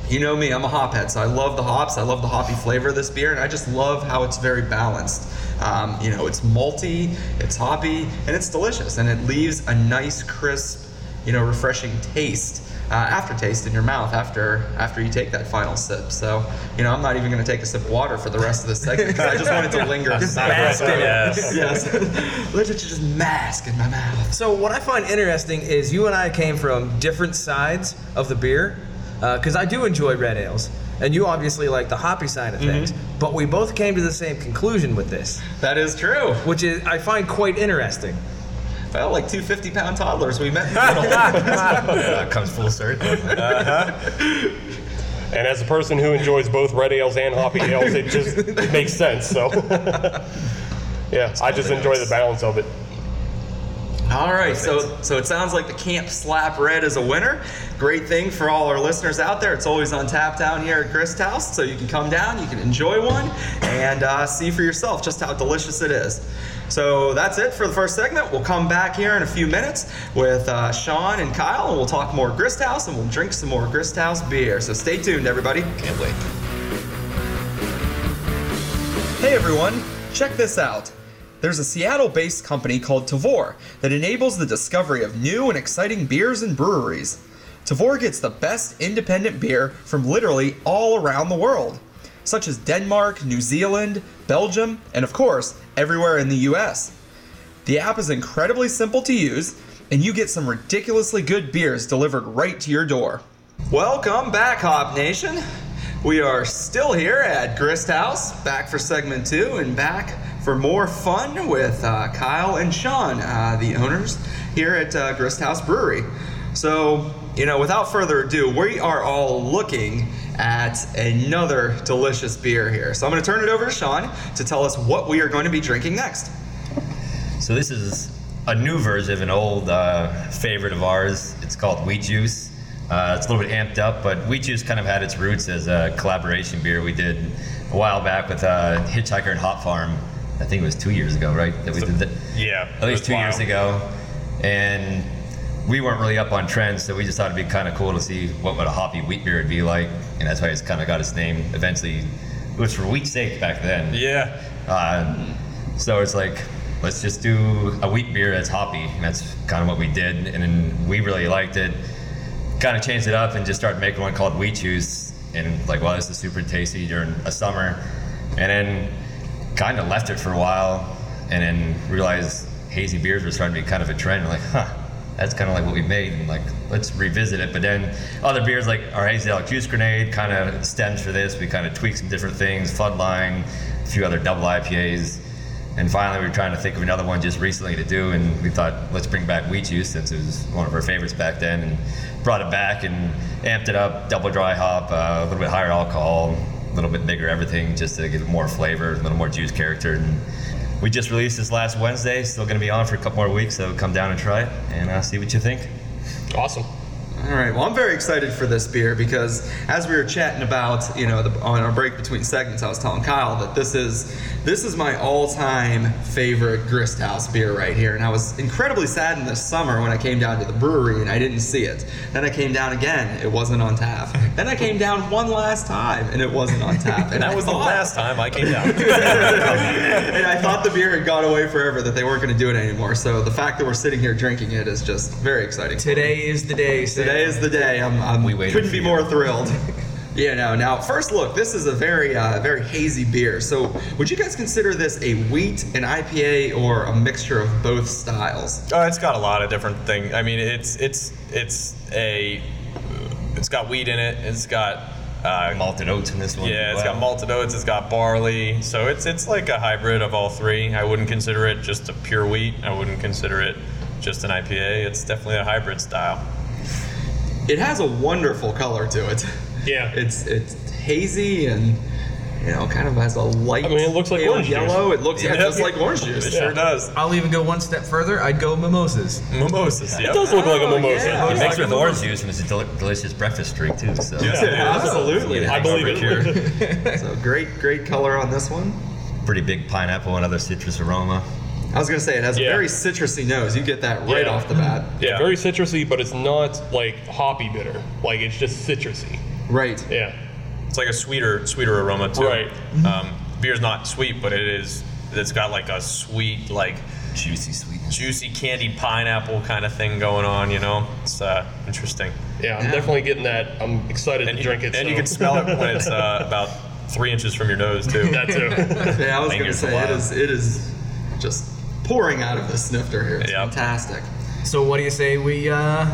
A: you know me, I'm a hophead, so I love the hops. I love the hoppy flavor of this beer, and I just love how it's very balanced. Um, you know, it's malty, it's hoppy, and it's delicious, and it leaves a nice, crisp, you know, refreshing taste uh, aftertaste in your mouth after after you take that final sip. So, you know, I'm not even going to take a sip of water for the rest of the segment because *laughs* I just want it to linger.
B: Just bask it. *laughs*
D: Yes.
A: yes, let it just mask in my mouth.
B: So what I find interesting is you and I came from different sides of the beer, because I do enjoy red ales, and you obviously like the hoppy side of things. But we both came to the same conclusion with this,
A: That is true.
B: which is I find quite interesting.
A: Well, like two 50 pound toddlers, we met in the middle. *laughs*
E: Uh, comes full circle.
C: And as a person who enjoys both red ales and hoppy ales, it just it makes sense. So, *laughs* yeah, I just enjoy the balance of it.
A: All right, so so it sounds like the Camp Slap Red is a winner. Great thing for all our listeners out there. It's always on tap down here at Grist House, so you can come down, you can enjoy one, and uh, see for yourself just how delicious it is. So that's it for the first segment. We'll come back here in a few minutes with uh, Sean and Kyle, and we'll talk more Grist House, and we'll drink some more Grist House beer. So stay tuned, everybody.
E: Can't wait.
A: Hey everyone, check this out. There's a Seattle based company called Tavour that enables the discovery of new and exciting beers and breweries. Tavour gets the best independent beer from literally all around the world, such as Denmark, New Zealand, Belgium, and of course, everywhere in the US. The app is incredibly simple to use, and you get some ridiculously good beers delivered right to your door. Welcome back, Hop Nation. We are still here at Grist House, back for segment two, and back for more fun with uh, Kyle and Sean, uh, the owners here at uh, Grist House Brewery. So, you know, without further ado, we are all looking at another delicious beer here. So I'm going to turn it over to Sean to tell us what we are going to be drinking next.
E: So this is a new version of an old uh, favorite of ours. It's called Wheat Juice. Uh, it's a little bit amped up, but Wheat Juice kind of had its roots as a collaboration beer we did a while back with uh, Hitchhiker and Hop Farm. I think it was two years ago, right? That we did that.
D: Yeah.
E: At least two years ago, and we weren't really up on trends, so we just thought it'd be kind of cool to see what, what a hoppy wheat beer would be like, and that's why it's kind of got its name. Eventually, it was for wheat sake back then.
D: Yeah.
E: Uh, so it's like, let's just do a wheat beer that's hoppy. And that's kind of what we did. And then we really liked it. Kind of changed it up and just started making one called Wheat Juice. And like, well, this is super tasty during a summer. And then kind of left it for a while and then realized hazy beers were starting to be kind of a trend. Like, huh, that's kind of like what we made. And like, let's revisit it. But then other beers like our Hazy Alec Juice Grenade kind of stems for this. We kind of tweaked some different things, Floodline, a few other double IPAs. And finally, we were trying to think of another one just recently to do, and we thought, let's bring back wheat juice since it was one of our favorites back then, and brought it back and amped it up, double dry hop, uh, a little bit higher alcohol, a little bit bigger everything, just to get more flavor, a little more juice character. And we just released this last Wednesday, still going to be on for a couple more weeks, so come down and try it and uh, see what you think.
C: Awesome.
A: All right. Well, I'm very excited for this beer because as we were chatting about, you know, the, on our break between segments, I was telling Kyle that this is this is my all-time favorite Grist House beer right here, and I was incredibly saddened this summer when I came down to the brewery and I didn't see it. Then I came down again, it wasn't on tap. Then I came down one last time and it wasn't on tap. And
D: That was the last time I came down. *laughs*
A: and I thought the beer had gone away forever, that they weren't going to do it anymore. So the fact that we're sitting here drinking it is just very exciting.
B: Today is the day. Sam.
A: Today is the day. I'm, I'm
E: We waited
A: couldn't be
E: you.
A: more thrilled. *laughs* Yeah, no. Now, first look, this is a very, uh, very hazy beer. So, would you guys consider this a wheat, an IPA, or a mixture of both styles?
D: Oh, it's got a lot of different things. I mean, it's it's it's a it's got wheat in it. It's got uh,
E: Malted oats in this one.
D: yeah,
E: as
D: it's got malted oats. It's got barley. So it's it's like a hybrid of all three. I wouldn't consider it just a pure wheat. I wouldn't consider it just an IPA. It's definitely a hybrid style.
A: It has a wonderful color to it.
C: Yeah.
A: It's it's hazy and you know, kind of has a light.
C: I mean, it looks like
A: pale
C: orange juice.
A: yellow. It looks yeah,
D: Yeah.
A: just like orange juice.
D: It
A: juice.
D: sure does.
B: I'll even go one step further. I'd go mimosas.
D: Mimosas.
C: Yeah.
D: It
C: does look like a
A: Oh,
C: mimosa.
A: yeah.
E: It mixed
B: like
E: with
B: a
E: orange juice and it's a del- delicious breakfast drink too. So
A: Yeah, absolutely.
C: I believe
E: Hangover
C: it. *laughs*
A: So great, great color on this one.
E: pretty big pineapple and other citrus aroma.
A: I was gonna say it has
C: Yeah.
A: a very citrusy nose. You get that right
C: Yeah.
A: off the bat.
C: Yeah,
D: Yeah.
C: very citrusy, but it's not like hoppy bitter. Like it's just citrusy.
A: Right.
C: Yeah.
D: It's like a sweeter sweeter aroma too.
C: Right.
D: Um, beer's not sweet, but it is. It's got like a sweet like
E: Juicy sweet,
D: juicy candied pineapple kind of thing going on. You know, it's uh, interesting.
C: Yeah, I'm
A: Yeah.
C: definitely getting that. I'm excited
D: And
C: to
D: you,
C: drink it.
D: and
C: so.
D: you can smell it when it's *laughs* uh, about three inches from your nose too.
C: that too. *laughs*
A: Yeah, I was gonna say it
E: alive.
A: is. It is just pouring out of the snifter here. It's
D: Yep.
A: fantastic.
B: So what do you say we uh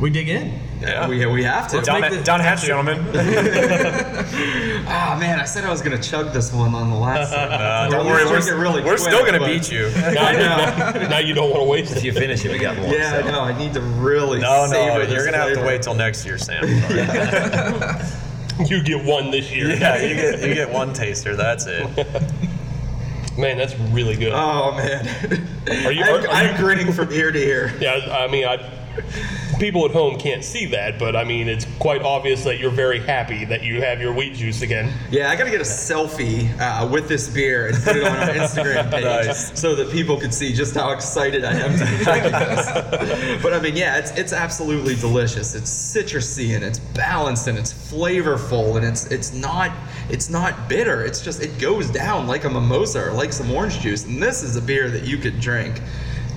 B: we dig in?
D: Yeah.
A: We, we have to.
D: Down,
B: make
D: ha-
B: the-
D: down hatch, gentlemen. *laughs*
A: Ah man, I said I was gonna chug this one on the last. *laughs* segment.
D: Uh, don't worry, we're,
A: it really
D: we're
A: quick,
D: still gonna
A: but-
D: beat you. *laughs*
C: now, you, now you don't want to waste
E: If you finish it, we got more.
A: Yeah,
E: so.
A: I know. I need to really.
D: No, no,
A: savor this
D: you're gonna have to wait till next year, Sam.
C: You get one this year.
D: yeah, you get you get one taster. That's it.
C: Man, that's really good.
A: Oh man.
C: Are you-
A: I'm,
C: are- are
A: I'm
C: you-
A: grinning from ear to ear.
C: Yeah, I mean, I, people at home can't see that, but I mean, it's quite obvious that you're very happy that you have your wheat juice again.
A: Yeah, I gotta get a selfie uh, with this beer and put it on our Instagram *laughs* page
D: Nice.
A: so that people can see just how excited I am to be drinking this. *laughs* But I mean, yeah, it's it's absolutely delicious. It's citrusy and it's balanced and it's flavorful and it's it's not it's not bitter. It's just it goes down like a mimosa or like some orange juice. And this is a beer that you could drink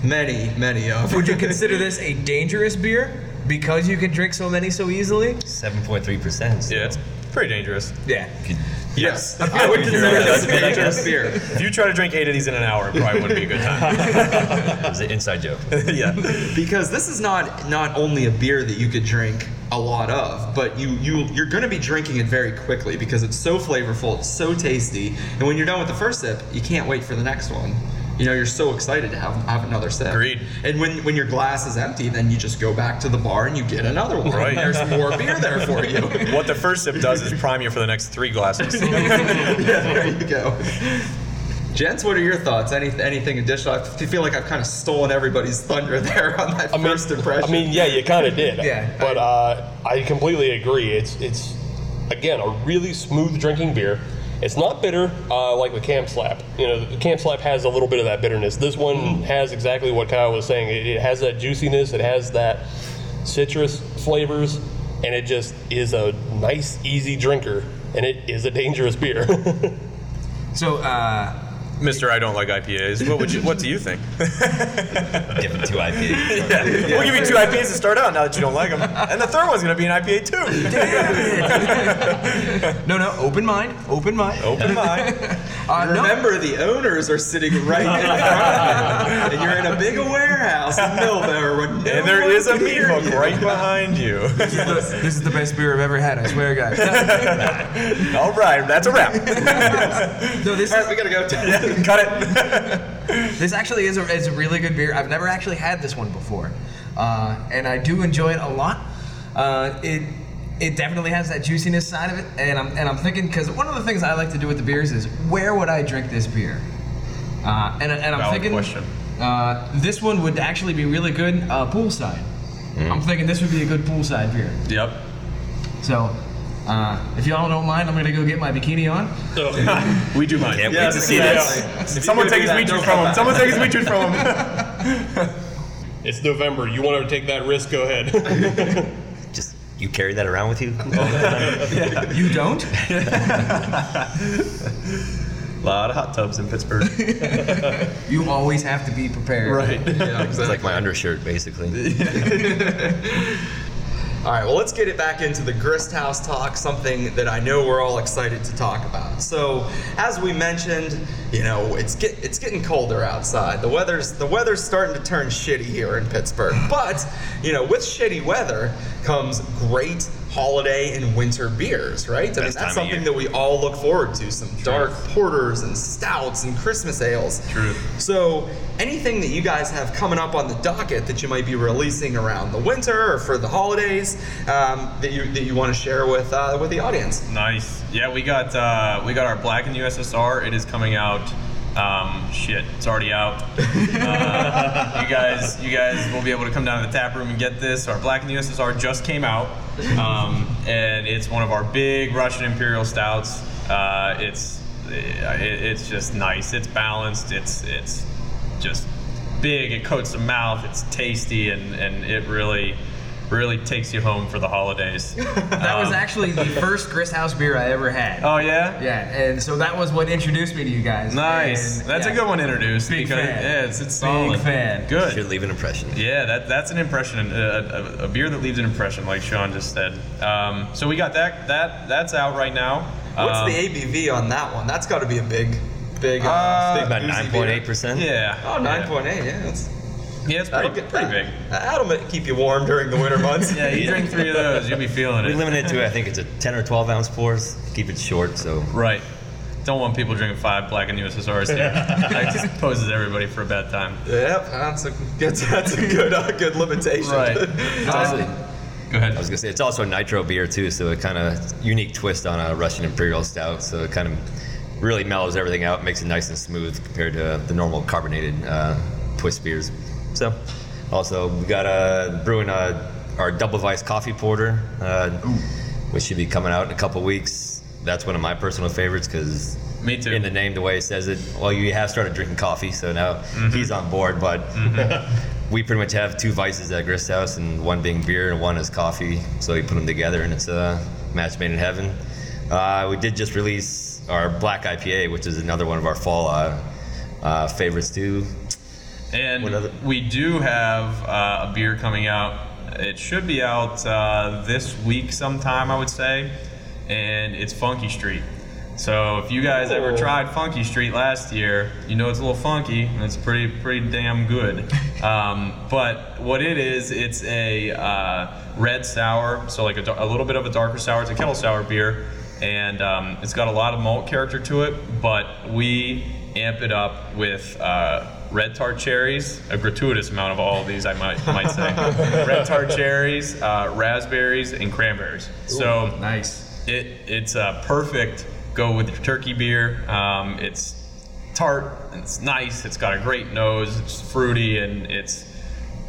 A: many many of.
B: Would you *laughs* consider this a dangerous beer because you can drink so many so easily?
E: Seven point three percent.
D: Yeah, it's pretty dangerous.
B: Yeah.
A: Yes, I would consider this a dangerous beer.
D: If you try to drink eight of these in an hour, it probably wouldn't be a good time. *laughs*
E: It was an inside joke. *laughs*
D: yeah.
A: because this is not not only a beer that you could drink a lot of, but you you you're going to be drinking it very quickly because it's so flavorful, it's so tasty, and when you're done with the first sip, you can't wait for the next one. You know, you're so excited to have have another sip.
D: Agreed.
A: And when when your glass is empty, then you just go back to the bar and you get another one.
D: Right.
A: There's more beer there for you. *laughs*
D: What the first sip does is prime you for the next three glasses. *laughs*
A: yeah, there you go. Gents, what are your thoughts? Any, anything additional? I feel like I've kind of stolen everybody's thunder there on that
C: I mean,
A: first impression.
C: I mean, yeah, you kind of did.
B: Yeah,
C: But uh, I completely agree. It's it's again a really smooth drinking beer. It's not bitter uh, like the Camp Slap. You know, the Camp Slap has a little bit of that bitterness. This one
A: Mm.
C: has exactly what Kyle was saying. It, it has that juiciness. It has that citrus flavors. and it just is a nice, easy drinker, and it is a dangerous beer. *laughs*
B: So, uh,
D: Mister, I don't like IPAs. What would you? What do you think?
E: Give him two IPAs. *laughs*
D: yeah. We'll give you two IPAs to start out now that you don't like them, and the third one's gonna be an IPA too.
B: no, no, open mind, open mind.
D: Open mind.
B: Uh, no,
A: Remember, the owners are sitting right in front of you, and you're in a big warehouse in Millvale. where no
D: And there is a
A: can
D: meat hook
A: you.
D: right behind you.
B: this is the best beer I've ever had. I swear, guys. *laughs*
D: All right, that's a wrap.
B: no, this
A: All right, we gotta go. *laughs* *laughs*
D: Cut it. *laughs*
B: This actually is a, is a really good beer. I've never actually had this one before, uh, and I do enjoy it a lot. Uh, it it definitely has that juiciness side of it, and I'm and I'm thinking because one of the things I like to do with the beers is where would I drink this beer? Uh, and and I'm
D: Valid
B: thinking
D: question.
B: Uh, this one would actually be really good uh, poolside. I'm thinking this would be a good poolside beer.
D: Yep.
B: So. Uh, if y'all don't mind, I'm gonna go get my bikini on. *laughs*
D: We do mind.
E: Can't
A: Yes,
E: wait to see
A: yes.
E: this.
D: Someone
A: If you
D: take
A: do
D: his
A: that,
D: meat from him. Someone take his meat juice from him. *laughs*
C: it's November. You want to take that risk? Go ahead. *laughs*
E: Just you carry that around with you all.
B: You don't?
D: A lot of hot tubs in Pittsburgh.
B: You always have to be prepared. Right.
A: Yeah,
E: It's like my undershirt, basically.
A: All right, well, let's get it back into the Grist House talk, something that I know we're all excited to talk about. So, as we mentioned, you know, it's get, it's getting colder outside. The weather's the weather's starting to turn shitty here in Pittsburgh. But, you know, with shitty weather comes great holiday and winter beers, right? I mean,
E: Best
A: that's something that we all look forward to. Some dark porters and stouts and Christmas ales.
D: True.
A: So, anything that you guys have coming up on the docket that you might be releasing around the winter or for the holidays um, that you that you want to share with uh, with the audience?
D: Nice. Yeah, we got uh, we got our Black in the USSR. It is coming out. Um, shit, it's already out. *laughs* Uh, you guys, you guys will be able to come down to the tap room and get this. Our Black in the USSR just came out, um, and it's one of our big Russian Imperial stouts. Uh, it's it, it's just nice. It's balanced. It's it's just big. It coats the mouth. It's tasty, and and it really really takes you home for the holidays. *laughs*
B: That was actually the *laughs* first Grist House beer I ever had.
D: Oh yeah.
B: Yeah, and so that was what introduced me to you guys.
D: Nice.
B: And,
D: That's
B: yeah,
D: a good one to introduce.
B: Big
D: because,
B: fan.
D: Yeah, it's, it's
B: Big fan.
D: Good.
E: Should leave an impression.
D: Yeah, that, that's an impression, a, a, a beer that leaves an impression, like Sean just said. Um, so we got that. That that's out right now.
A: What's
D: Um,
A: the ABV on that one? That's got to be a big, big, uh,
D: Uh,
A: big
E: About
A: boozy
E: nine
A: beer.
E: point eight percent.
D: Yeah.
A: Oh, 9.8, yeah. That's,
D: Yeah, it's
A: that'll
D: pretty,
A: get
D: pretty big.
A: That'll keep you warm during the winter months. *laughs*
D: Yeah, you drink three of those, you'll be feeling
E: We
D: it.
E: limit it to I think it's a ten or twelve ounce pours. Keep it short, so
D: Right. Don't want people drinking five black and USSRs here. *laughs* that just poses everybody for a bad time.
A: Yep, that's a good, that's a good, uh, good limitation.
D: Right. *laughs*
E: also-
D: Go ahead.
E: I was gonna say it's also a nitro beer too, so it kind of unique twist on a Russian Imperial Stout. So it kind of really mellows everything out, makes it nice and smooth compared to the normal carbonated uh, twist beers. So also we got uh, brewing uh, our double vice coffee porter, uh, which should be coming out in a couple weeks. That's one of my personal favorites because
D: Me too.
E: in the name, the way it says it, well, you have started drinking coffee, so now
D: Mm-hmm.
E: he's on board. But *laughs* we pretty much have two vices at Grist House, and one being beer and one is coffee. So we put them together, and it's a match made in heaven. Uh, we did just release our Black IPA, which is another one of our fall uh, uh, favorites too.
D: And
E: What other-
D: we do have uh, a beer coming out. It should be out uh, this week sometime, I would say. And it's Funky Street. So if you guys ever tried Funky Street last year, you know it's a little funky and it's pretty pretty damn good. *laughs* Um, but what it is, it's a uh, red sour, so like a, a little bit of a darker sour. It's a kettle sour beer, and um, it's got a lot of malt character to it. But we amp it up with uh, red tart cherries, a gratuitous amount of all of these, I might might say. *laughs* red tart cherries, uh, raspberries, and cranberries. So
B: Nice.
D: it it's a perfect go with your turkey beer. Um, it's tart, and it's nice. It's got a great nose. It's fruity and it's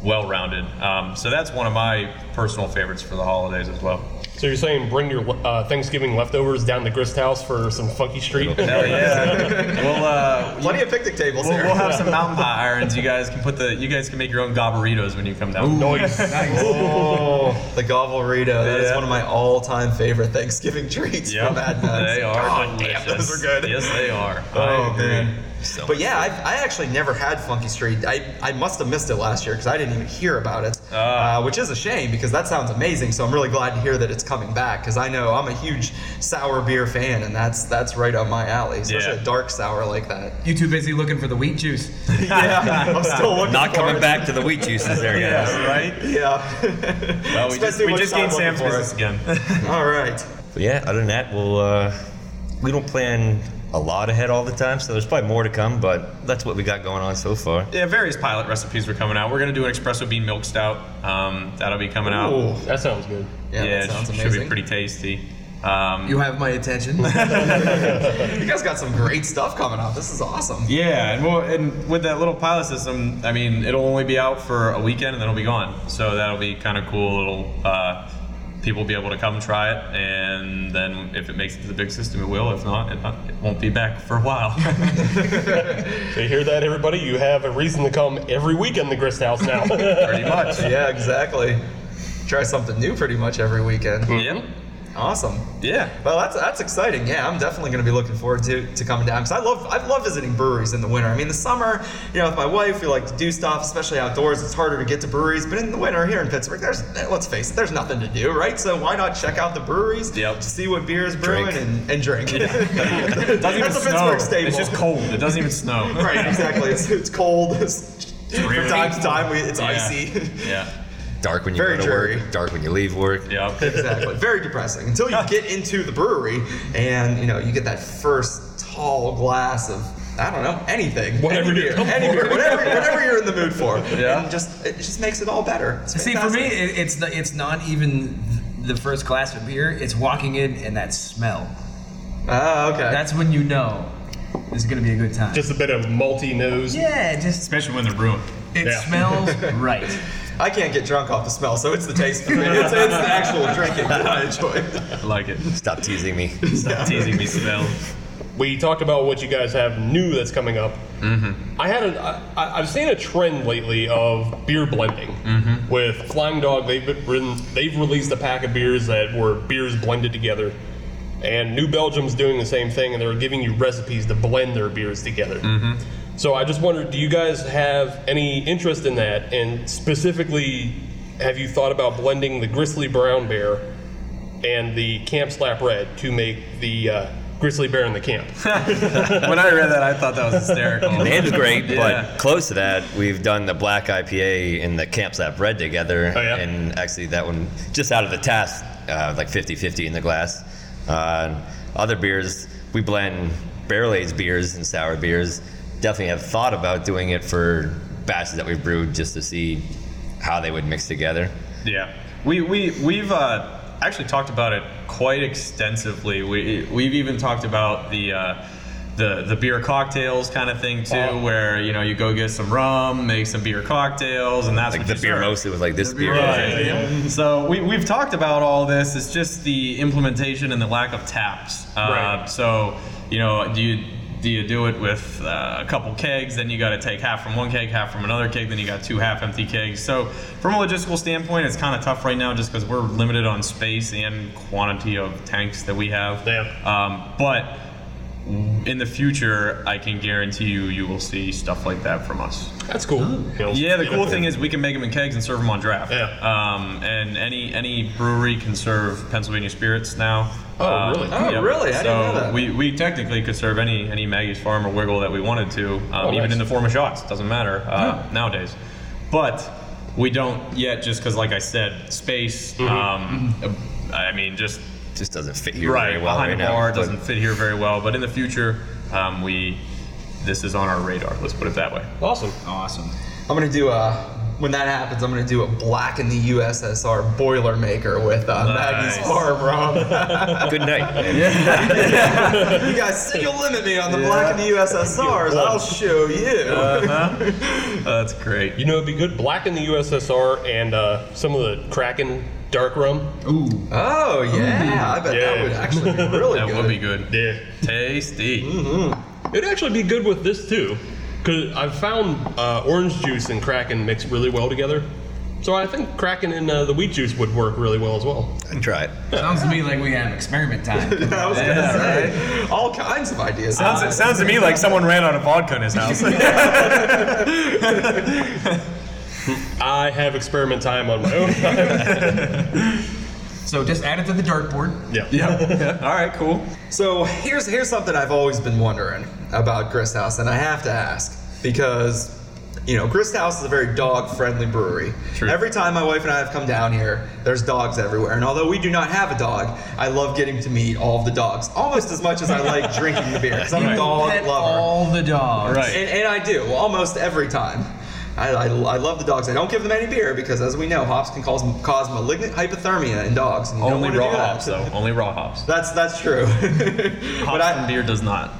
D: well rounded. Um, so that's one of my personal favorites for the holidays as well.
C: So you're saying bring your uh, Thanksgiving leftovers down to Grist House for some funky street?
D: Hell yeah. *laughs* we'll, uh,
A: Plenty of picnic tables
D: we'll,
A: here.
D: we'll have some mountain hot irons. You guys can put the. You guys can make your own Gobbleritos when you come down.
C: Noise.
A: Oh, the Gobblerito. That is
D: Yeah.
A: one of my all-time favorite Thanksgiving treats
D: Yep.
A: from Mad Mex.
D: They are
A: God
D: delicious.
A: damn, those are good.
D: Yes, they are.
A: Oh
D: I agree.
A: man.
E: So
A: But yeah, I, I actually never had Funky Street. I, I must have missed it last year because I didn't even hear about it,
D: Ah.
A: uh, which is a shame because that sounds amazing. So I'm really glad to hear that it's coming back because I know I'm a huge sour beer fan and that's that's right up my alley, especially
D: Yeah.
A: a dark sour like that.
B: You too busy looking for the wheat juice. *laughs*
A: yeah, I'm still looking
E: not
A: for
E: coming
A: it.
E: back to the wheat juices there, guys.
D: Yeah, right? *laughs*
A: Yeah.
D: Well, we just, we just gained Sam's
A: looking for
D: business again. *laughs*
A: All right.
E: But yeah, other than that, we'll uh, we don't plan a lot ahead all the time, so there's probably more to come. But that's what we got going on so far.
D: Yeah, various pilot recipes are coming out. We're gonna do an espresso bean milk stout. Um, that'll be coming out.
C: That sounds good.
A: Yeah,
D: yeah,
A: that sounds
D: it
A: amazing.
D: should be pretty tasty. Um,
B: You have my attention. *laughs*
A: You guys got some great stuff coming out. This is awesome.
D: Yeah, and, we'll, and with that little pilot system, I mean, it'll only be out for a weekend and then it'll be gone. So that'll be kind of cool. It'll uh, people will be able to come try it, and then if it makes it to the big system, it will. If not, it, not, it won't be back for a while. *laughs*
C: So you hear that, everybody? You have a reason to come every weekend to Grist House now. *laughs*
D: Pretty much.
A: Yeah, exactly. Try something new pretty much every weekend.
D: Yep.
A: Awesome.
D: Yeah.
A: Well, that's that's exciting. Yeah, I'm definitely going to be looking forward to, to coming down because I love I love visiting breweries in the winter. I mean, the summer, you know, with my wife, we like to do stuff, especially outdoors. It's harder to get to breweries, but in the winter here in Pittsburgh, there's let's face it, there's nothing to do, right? So why not check out the breweries?
D: Yep.
A: To see what beer is brewing
E: Drink.
A: and, and drink. *laughs*
D: It doesn't even
A: That's a
D: snow.
A: Pittsburgh staple.
D: It's just cold. It doesn't even snow. *laughs*
A: right, exactly. It's, it's cold. *laughs* It's, from time to time, we, it's
D: Yeah.
A: icy.
D: Yeah.
E: Dark when you
A: Very
E: go to
A: dreary.
E: work, dark when you leave work.
D: Yeah. *laughs*
A: exactly. Very depressing until you get into the brewery and you know you get that first tall glass of I don't know anything,
C: Whatever
A: any beer, any beer whatever, whatever you're in the mood for. *laughs*
D: Yeah.
A: And just it just makes it all better. It's
B: See, for me, it, it's the, it's not even the first glass of beer. It's walking in and that smell.
A: Ah, okay.
B: That's when you know this is gonna be a good time.
C: Just a bit of malty nose.
B: yeah, just
D: Especially when they're brewing.
B: it
C: Yeah.
B: smells *laughs* right.
A: I can't get drunk off the smell, so it's the taste. For me. It's, it's the actual drinking that I enjoy.
D: I like it.
E: Stop teasing me.
D: Stop teasing me, smell.
C: We talked about what you guys have new that's coming up. Mm-hmm. I had a, I, I've seen a trend lately of beer blending
D: Mm-hmm.
C: with Flying Dog. They've been, they've released a pack of beers that were beers blended together, and New Belgium's doing the same thing, and they're giving you recipes to blend their beers together.
D: Mm-hmm.
C: So I just wondered, do you guys have any interest in that? And specifically, have you thought about blending the Grizzly Brown Bear and the Camp Slap Red to make the uh, Grizzly Bear in the Camp? *laughs*
D: when I read that, I thought that was hysterical.
E: The name's great,
D: Yeah.
E: but close to that, we've done the black IPA and the Camp Slap Red together.
C: Oh, yeah?
E: And actually, that one just out of the test, uh, like 50 50 in the glass. Uh, other beers, we blend barrel aged beers and sour beers. Definitely have thought about doing it for batches that we've brewed just to see how they would mix together.
D: Yeah, we we we've uh, actually talked about it quite extensively. We we've even talked about the. Uh, the, the beer cocktails kind of thing too,
C: Oh.
D: where you know you go get some rum, make some beer cocktails, and that's
E: Like
D: what
E: the
D: you
E: beer
D: serve.
E: mostly was like this beer.
D: Right. So we, we've talked about all this. It's just the implementation and the lack of taps. Uh,
C: Right.
D: So you know, do you do you do it with uh, a couple kegs? Then you got to take half from one keg, half from another keg. Then you got two half-empty kegs. So from a logistical standpoint, it's kind of tough right now, just because we're limited on space and quantity of tanks that we have.
C: Yeah.
D: Um, but in the future, I can guarantee you, you will see stuff like that from us.
C: That's cool. You
D: Yeah, the cool thing is we can make them in kegs and serve them on draft.
C: Yeah.
D: Um, and any any brewery can serve Pennsylvania spirits now.
C: Oh,
D: Um,
C: really?
A: Oh, really? I didn't
D: so
A: know that.
D: we we technically could serve any any Maggie's Farm or Wigle that we wanted to, um,
C: Oh,
D: even
C: nice.
D: in the form of shots. Doesn't matter uh, nowadays. But we don't yet, just because, like I said, space.
C: Mm-hmm.
D: Um, I mean, just
E: Just doesn't fit here
D: right
E: very well
D: behind
E: right
D: the bar
E: but-
D: doesn't fit here very well. But in the future, um, we this is on our radar. Let's put it that way.
C: Awesome.
B: Awesome.
A: I'm gonna do a. When that happens, I'm gonna do a black in the USSR Boilermaker with uh, Maggie's
D: Nice.
A: Farm rum. *laughs*
E: Good night. man. *laughs*
A: you guys say you'll limit me on the black in the USSRs. I'll show you. *laughs*
D: That's great.
C: You know, it'd be good black in the USSR and uh, some of the Kraken dark rum.
B: Ooh.
A: Oh yeah, I bet that
C: Yeah.
A: would actually be *laughs* really good.
D: That
A: good.
D: would be good.
C: Yeah.
D: Tasty.
C: It'd actually be good with this too, because I've found uh, orange juice and Kraken mix really well together. So I think Kraken and uh, the wheat juice would work really well as well.
E: I'd try it. *laughs*
B: Sounds to me like we have experiment time. *laughs*
A: I was gonna say all kinds of ideas.
D: Sounds, it sounds to me like someone ran out of vodka in his house.
C: I have experiment time on my own. *laughs*
B: So just add it to the dartboard.
C: yeah.
D: yeah. *laughs* All right. Cool.
A: So here's here's something I've always been wondering about Grist House, and I have to ask because you know Grist House is a very dog-friendly brewery.
D: True.
A: Every time my wife and I have come down here, there's dogs everywhere, and although we do not have a dog, I love getting to meet all of the dogs almost as much as I like drinking the beer. 'cause I'm a dog
B: Pet
A: lover.
B: all the dogs.
D: Right.
A: And, and I do almost every time. I, I, I love the dogs. I don't give them any beer because, as we know, hops can cause, cause malignant hyperthermia in dogs. And
D: Only raw hops, though. Only raw hops.
A: That's that's true. *laughs*
D: Hops
A: but I,
D: and beer does not.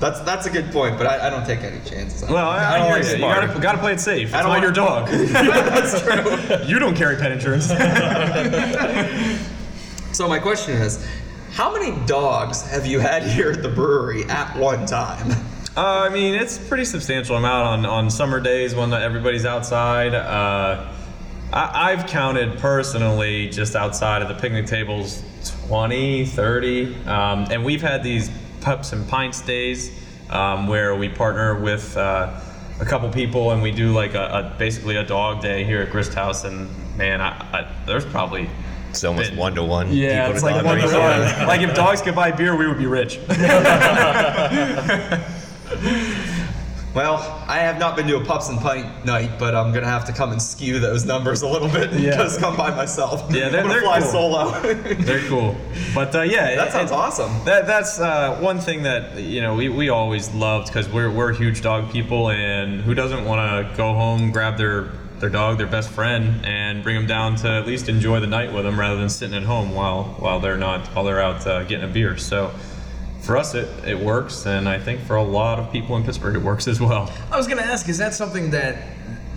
A: that's that's a good point. But I, I don't take any chances. on
D: Well. I, I,
A: don't
D: hear
A: like
D: you. You gotta, gotta play it safe. It's
A: I don't
D: not your dog. *laughs* That's true. *laughs* You don't carry pet insurance.
A: So my question is, how many dogs have you had here at the brewery at one time?
D: Uh, I mean, it's a pretty substantial amount on, on summer days when everybody's outside. Uh, I, I've counted personally just outside of the picnic tables 20, 30. Um, and we've had these pups and pints days um, where we partner with uh, a couple people and we do like a, a basically a dog day here at Grist House. And man, I, I, there's probably
E: It's almost one to one.
D: yeah, it's like one to one. Like if dogs could buy beer, we would be rich. *laughs* *laughs*
A: Well, I have not been to a pups and pint night, but I'm gonna have to come and skew those numbers a little bit
D: Yeah.
A: because come by myself.
D: Yeah, they're- they're
A: fly
D: cool.
A: solo.
D: They're cool, but uh, yeah,
A: that
D: it-
A: sounds
D: it-
A: awesome.
D: That that's uh, one thing that you know we, we always loved because we're we're huge dog people, and who doesn't want to go home, grab their their dog, their best friend, and bring them down to at least enjoy the night with them rather than sitting at home while while they're not while they're out uh, getting a beer. So. For us, it, it works, and I think for a lot of people in Pittsburgh, it works as well.
B: I was gonna ask, is that something that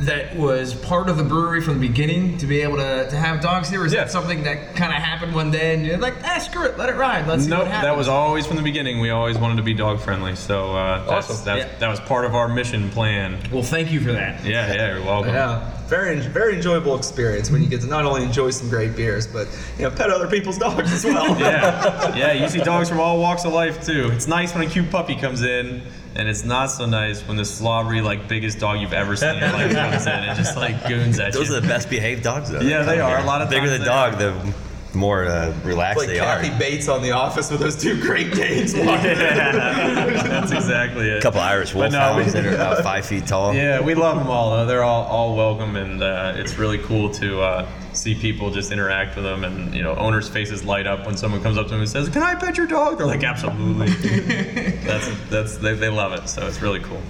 B: that was part of the brewery from the beginning to be able to, to have dogs here? Or is
D: Yeah.
B: that something that kind of happened one day and you're like, ah, screw it, let it ride, let's see what happens?
D: that was always from the beginning. We always wanted to be dog friendly, so uh, that's,
A: Awesome.
D: that's,
B: Yeah.
D: that was part of our mission plan.
B: Well, thank you for that.
D: Yeah, yeah, you're welcome.
A: Yeah, very very enjoyable experience when you get to not only enjoy some great beers, but you know pet other people's dogs as well.
D: yeah, *laughs* yeah. You see dogs from all walks of life too. It's nice when a cute puppy comes in, and it's not so nice when the slobbery, like biggest dog you've ever seen in your life comes in and just like goons at
E: Those
D: you.
E: Those are the best behaved dogs, though.
D: Yeah,
E: that
D: they are.
E: here.
D: A lot of
E: the bigger
D: times
E: the
D: they
E: dog, the more uh, relaxed
A: like
E: they
A: Kathy
E: are.
A: Bates on The Office with those two Great Danes walking.
D: yeah, *laughs* that's exactly it.
E: A couple Irish
D: But no,
E: wolfhounds that are about *laughs* five feet tall.
D: Yeah, we love them all. Though. They're all, all welcome, and uh, it's really cool to uh, see people just interact with them. And you know, owners' faces light up when someone comes up to them and says, "Can I pet your dog?" They're like, "Absolutely." *laughs* that's that's they, they love it. So it's really cool.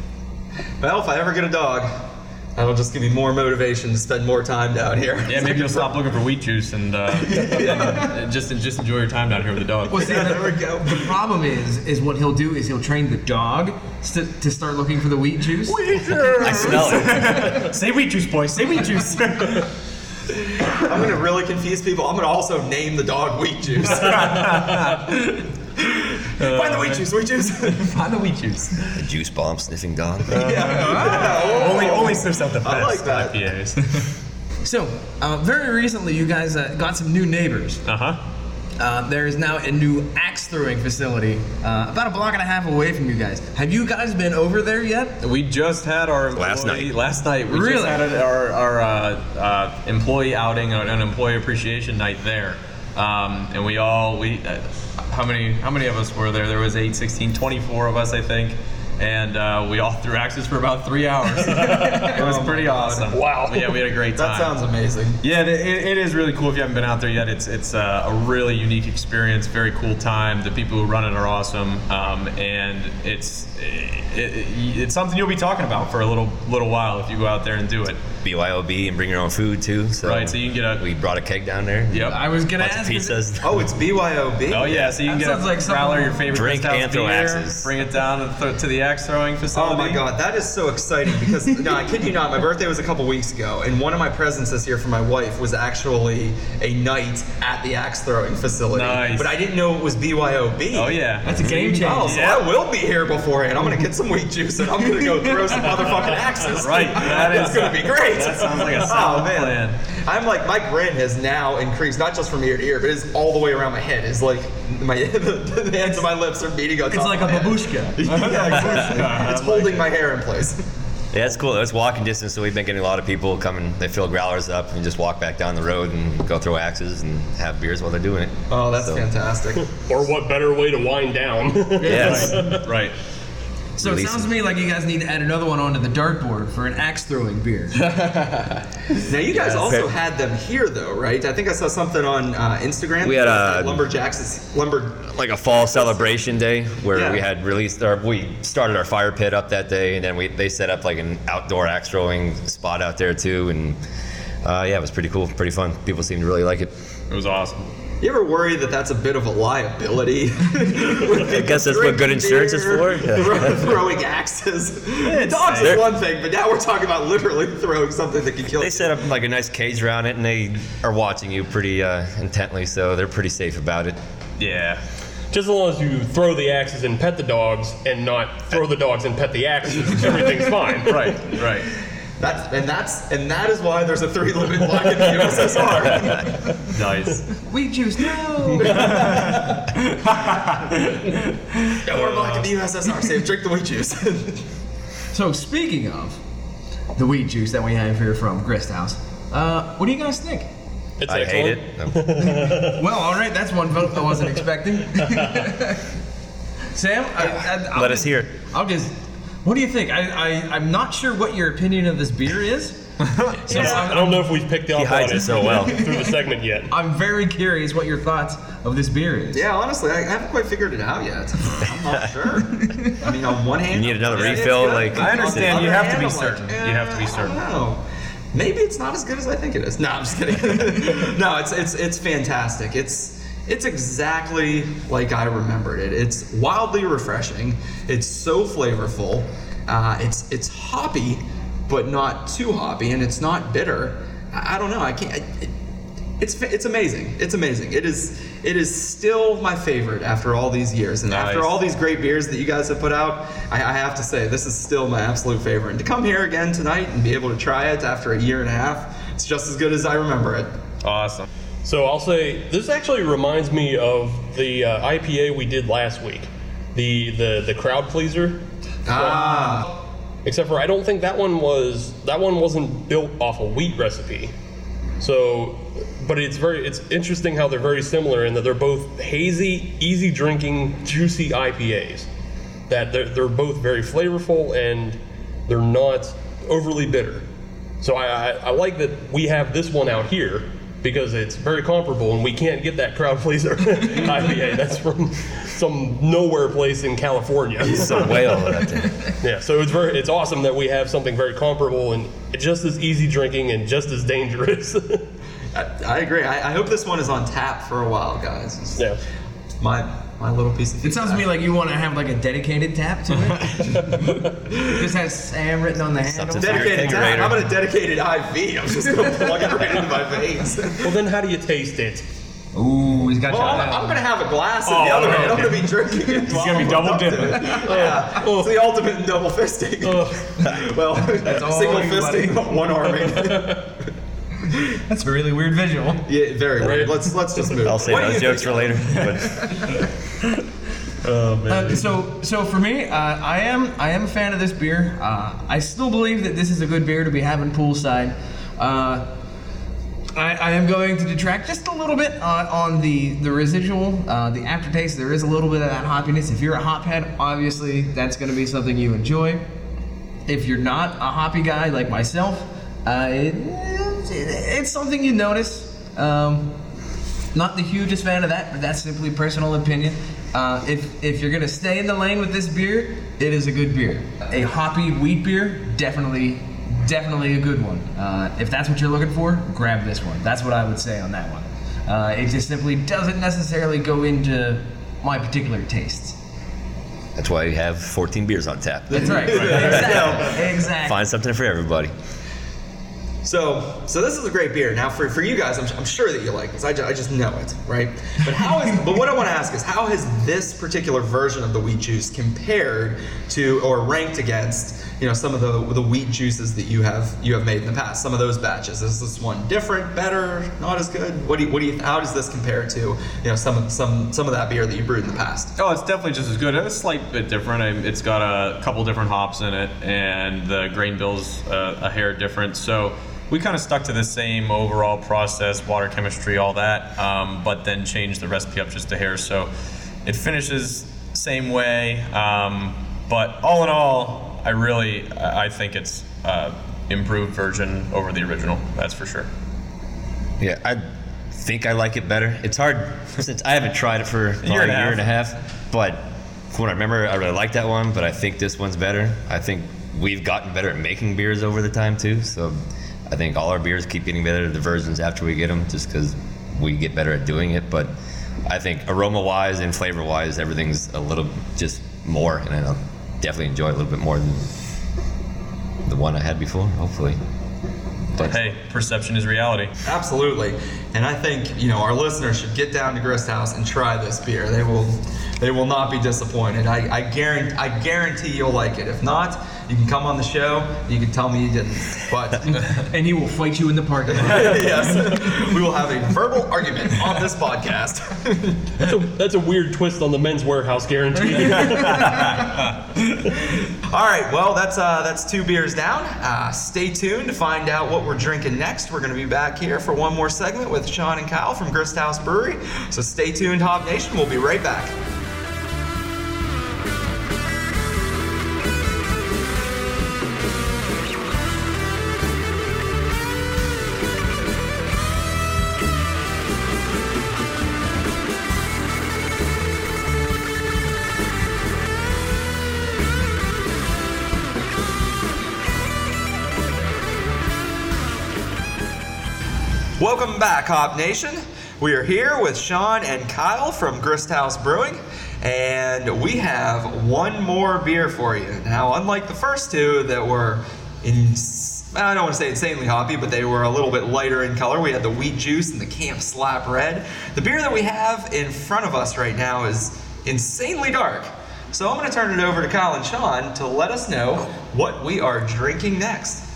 A: Well, if I ever get a dog, that'll just give me more motivation to spend more time down here.
D: Yeah, maybe you'll stop looking for wheat juice and, uh, *laughs* and just just enjoy your time down here with the dog.
B: Well, see,
A: There we
B: the,
A: go.
B: the problem is, is what he'll do is he'll train the dog to, to start looking for the wheat juice. Wheat juice.
E: I smell it. *laughs*
D: Say wheat juice, boy. Say wheat juice. *laughs*
A: I'm gonna really confuse people. I'm gonna also name the dog Wheat Juice. Find the Wheat Juice, Wheat Juice. *laughs*
D: Find the wheat juice.
E: A juice bomb sniffing dog. *laughs*
A: yeah. *laughs*
D: Only only sniffs out the best
A: I like that.
D: IPAs.
B: So, uh, very recently, you guys uh, got some new neighbors.
D: uh huh.
B: Uh, there is now a new axe throwing facility uh, about a block and a half away from you guys. Have you guys been over there yet?
D: We just had our
E: Last
D: employee-
E: night.
D: Last night, we
B: Really?
D: just had our, our uh, uh, employee outing, uh, an employee appreciation night there, um, and we all we uh, how many how many of us were there? There was 8, 16, 24 of us, I think. And uh, we all threw axes for about three hours. *laughs* it was pretty awesome.
C: Wow.
D: Yeah, we had a great time.
A: That sounds amazing.
D: Yeah, it, it it is really cool. If you haven't been out there yet, it's it's uh, a really unique experience. Very cool time. The people who run it are awesome, um, and it's it, it, it's something you'll be talking about for a little little while if you go out there and do it.
E: BYOB and bring your own food too. So
D: Right, so you can get a
E: we brought a keg down there.
D: yep.
B: I was gonna ask. is it-
E: pizzas.
A: Oh, it's BYOB.
D: Oh yeah, so you can
B: That
D: get a
B: sounds like something-
D: growler, your favorite
E: Drink
D: Grist House
E: and throw
D: beer,
E: axes.
D: bring it down and throw it to the axe throwing facility.
A: Oh my god, that is so exciting because *laughs* no, I kid you not, my birthday was a couple weeks ago, and one of my presents this year for my wife was actually a night at the axe throwing facility.
D: Nice.
A: But I didn't know it was BYOB.
D: Oh yeah,
B: That's a game changer.
A: Oh, so
D: Yeah.
A: I will be here beforehand. I'm gonna get some wheat juice and I'm gonna go throw some motherfucking axes.
D: Right, *laughs* that is
A: gonna be great.
D: That sounds like a *laughs*
A: oh
D: solid
A: man.
D: plan.
A: I'm like my grin has now increased, not just from ear to ear, but it's all the way around my head. It's like my *laughs* the, the ends of my lips are beating on
B: It's like a
A: head.
B: babushka. *laughs*
A: yeah, exactly. it's holding my hair in place.
E: Yeah, it's cool. It's walking distance, so we've been getting a lot of people coming. They fill growlers up and just walk back down the road and go throw axes and have beers while they're doing it.
A: Oh, that's
E: So-
A: fantastic.
C: Or what better way to wind down?
E: Yes.
D: right.
B: So it sounds to me like you guys need to add another one onto the dartboard for an axe throwing beer. *laughs*
A: Now you guys also
E: Okay.
A: had them here, though, right? I think I saw something on uh, Instagram.
E: We had a-
A: lumberjacks, lumber.
E: like a fall celebration day where
A: Yeah.
E: we had released our we started our fire pit up that day and then we they set up like an outdoor axe throwing spot out there too and uh, yeah it was pretty cool pretty fun people seemed to really like it
D: It was awesome.
A: You ever worry that that's a bit of a liability? *laughs* I
E: guess that's what good insurance is for. *laughs*
A: throwing axes. Dogs is one thing, but now we're talking about literally throwing something that can kill.
E: they
A: you.
E: set up like a nice cage around it and they are watching you pretty uh, intently so they're pretty safe about it
D: Yeah.
C: Just as long as you throw the axes and pet the dogs, and not throw the dogs and pet the axes, everything's fine. *laughs*
D: Right. Right.
A: That's and that's and that is why there's a three limit block in the USSR. *laughs*
D: Nice.
B: Wheat juice, no!
A: no more black in the USSR. Say, drink the wheat juice. *laughs*
B: so speaking of the wheat juice that we have here from Grist House, uh, what do you guys think?
C: It's
E: i hate it No. *laughs*
B: Well, all right, that's one vote I wasn't expecting. Sam, I, I, I'll
E: let us hear
B: I'll just. What do you think? I, I I'm not sure what your opinion of this beer is. *laughs* So
C: I
B: I'm,
C: don't know if we've picked up
E: hides
C: on
E: it so well. *laughs*
C: through the segment yet.
B: I'm very curious what your thoughts of this beer is.
A: yeah, honestly, I haven't quite figured it out yet. I'm not *laughs* sure. I mean, on one hand,
E: You need another
A: yeah,
E: refill,
A: good,
E: like-
A: but
D: I
A: on the
D: understand,
A: other
D: you have to be certain.
A: Like,
D: You have to be
A: eh,
D: certain.
A: I don't know. Maybe it's not as good as I think it is. No, I'm just kidding. no, it's it's it's fantastic. It's it's exactly like I remembered it. It's wildly refreshing. It's so flavorful. Uh, it's it's hoppy, but not too hoppy, and it's not bitter. I, I don't know. I can't. It, it's it's amazing. It's amazing. It is it is still my favorite after all these years, and after all these great beers that you guys have put out, I, I have to say this is still my absolute favorite. And to come here again tonight and be able to try it after a year and a half, it's just as good as I remember it.
D: Awesome.
C: So I'll say this actually reminds me of the uh, IPA we did last week, the the the crowd pleaser.
A: Ah,
C: Except for I don't think that one was that one wasn't built off a wheat recipe. So, but it's very it's interesting how they're very similar in that they're both hazy, easy drinking, juicy IPAs. That they're, they're both very flavorful and they're not overly bitter. So I, I, I like that we have this one out here because it's very comparable and we can't get that crowd *laughs* pleaser IPA. That's from some nowhere place in California.
E: it's a whale out there
C: Yeah, so it's very it's awesome that we have something very comparable and just as easy drinking and just as dangerous. *laughs*
A: I, I agree. I, I hope this one is on tap for a while, guys. It's
C: yeah.
A: my my little piece of.
B: It sounds to me like you want to have like a dedicated tap to it. *laughs* this has Sam written on the handle.
E: Something for your
A: dedicated tap.
E: kegerator.
A: I'm gonna dedicated IV. I'm just gonna plug it right into my veins.
C: Well, then how do you taste it?
B: Ooh, he's got
A: Well,
B: you.
A: I'm, I'm gonna have a glass in
C: Oh,
A: the other hand. I'm gonna be drinking it.
D: He's gonna be double dipping.
A: Yeah, oh. it's the ultimate in double fisting. Oh. *laughs* well,
B: all
A: single
B: you,
A: fisting, one arming. *laughs*
B: That's a really weird visual.
A: yeah, very weird. Let's let's just move.
E: i'll save those jokes for later but
B: Uh, so, so for me, uh, I am I am a fan of this beer. Uh, I still believe that this is a good beer to be having poolside. Uh, I, I am going to detract just a little bit on, on the the residual, uh, the aftertaste. There is a little bit of that hoppiness. If you're a hophead, obviously that's going to be something you enjoy. If you're not a hoppy guy like myself, uh, it, it's something you notice. Um, not the hugest fan of that, but that's simply personal opinion. Uh, if if you're gonna stay in the lane with this beer, it is a good beer. A hoppy wheat beer, definitely, definitely a good one. Uh, if that's what you're looking for, grab this one. That's what I would say on that one. Uh, it just simply doesn't necessarily go into my particular tastes.
E: That's why we have 14 beers on tap.
B: That's right. *laughs* exactly. exactly.
E: Find something for everybody.
A: So, so this is a great beer. Now, for, for you guys, I'm, I'm sure that you like this. I, ju- I just know it, right? But how is? but what I want to ask is, how has this particular version of the wheat juice compared to or ranked against, you know, some of the the wheat juices that you have you have made in the past? Some of those batches. Is this one different, better, not as good? What do you, what do you? How does this compare to, you know, some some some of that beer that you brewed in the past?
D: Oh, it's definitely just as good. It's a slight bit different. It's got a couple different hops in it, and the grain bill's uh, a hair different. So we kind of stuck to the same overall process, water chemistry, all that, um, but then changed the recipe up just a hair. So it finishes same way, um, but all in all, I really I think it's uh, improved version over the original. That's for sure.
E: Yeah, I think I like it better. It's hard *laughs* since I haven't tried it for a
D: year and a
E: year and a half. But from what I remember, I really like that one. But I think this one's better. I think we've gotten better at making beers over the time too. So I think all our beers keep getting better. The versions after we get them, just because we get better at doing it. But I think aroma wise and flavor wise, everything's a little just more, and I'll definitely enjoy it a little bit more than the one I had before. Hopefully. But
D: Hey, perception is reality.
A: Absolutely, and I think you know our listeners should get down to Grist House and try this beer. They will, they will not be disappointed. I, I guarantee, I guarantee you'll like it. If not, you can come on the show. You can tell me you didn't, but *laughs*
B: And he will fight you in the parking lot. *laughs*
A: yes, we will have a verbal argument on this podcast. *laughs*
C: That's a, that's a weird twist on the men's warehouse guarantee.
A: All right, well that's uh, that's two beers down. Uh, stay tuned to find out what we're drinking next. We're going to be back here for one more segment with Sean and Kyle from Grist House Brewery. So stay tuned, Hop Nation. We'll be right back. Back, Hop Nation. We are here with Sean and Kyle from Grist House Brewing, and we have one more beer for you. Now, unlike the first two that were in, I don't want to say insanely hoppy, but they were a little bit lighter in color. We had the wheat juice and the Camp Slap Red. The beer that we have in front of us right now is insanely dark. So I'm going to turn it over to Kyle and Sean to let us know what we are drinking next.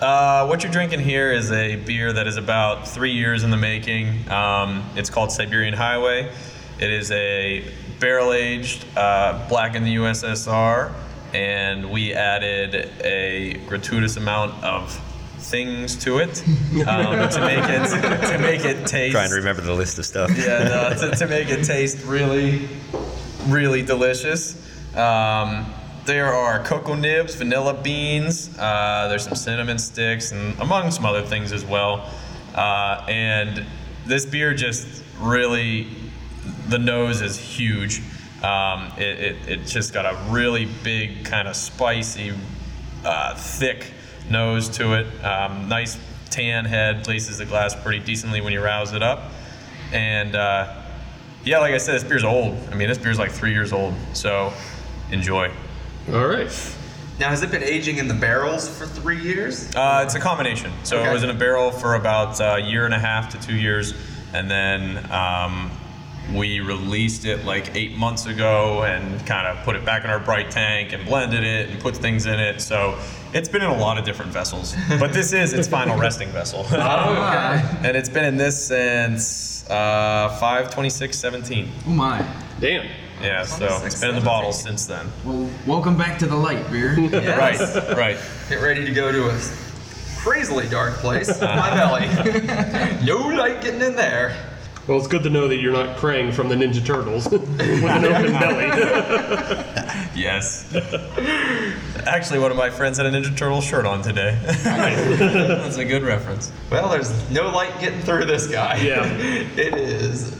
D: Uh, what you're drinking here is a beer that is about three years in the making. Um, it's called Siberian Highway. It is a barrel aged, uh, black in the USSR, and we added a gratuitous amount of things to it *laughs* um, to make it to make it taste.
E: trying to remember the list of stuff.
D: Yeah, no, to, to make it taste really, really delicious. Um, there are cocoa nibs, vanilla beans. Uh, there's some cinnamon sticks, and among some other things as well. Uh, and this beer just really, the nose is huge. Um, it, it, it just got a really big, kind of spicy, uh, thick nose to it. Um, nice tan head, places the glass pretty decently when you rouse it up. And uh, yeah, like I said, this beer's old. I mean, this beer's like three years old. So enjoy.
C: All right.
A: Now, has it been aging in the barrels for three years?
D: Uh, it's a combination. So
A: Okay.
D: it was in a barrel for about a year and a half to two years, and then um, we released it like eight months ago and kind of put it back in our bright tank and blended it and put things in it. So it's been in a lot of different vessels, but this is its final resting vessel. *laughs* *laughs* and it's been in this since uh, 52617.
B: Oh my.
C: Damn.
D: Yeah, so it's been in the bottle since then.
B: Well, welcome back to the light, beer. *laughs*
D: Right, right.
A: Get ready to go to a crazily dark place. My belly. *laughs* no light getting in there.
C: Well, it's good to know that you're not praying from the Ninja Turtles *laughs* with an open belly.
D: Yes. Actually, one of my friends had a Ninja Turtle shirt on today. That's a good reference.
A: Well, there's no light getting through this guy.
C: Yeah.
A: it is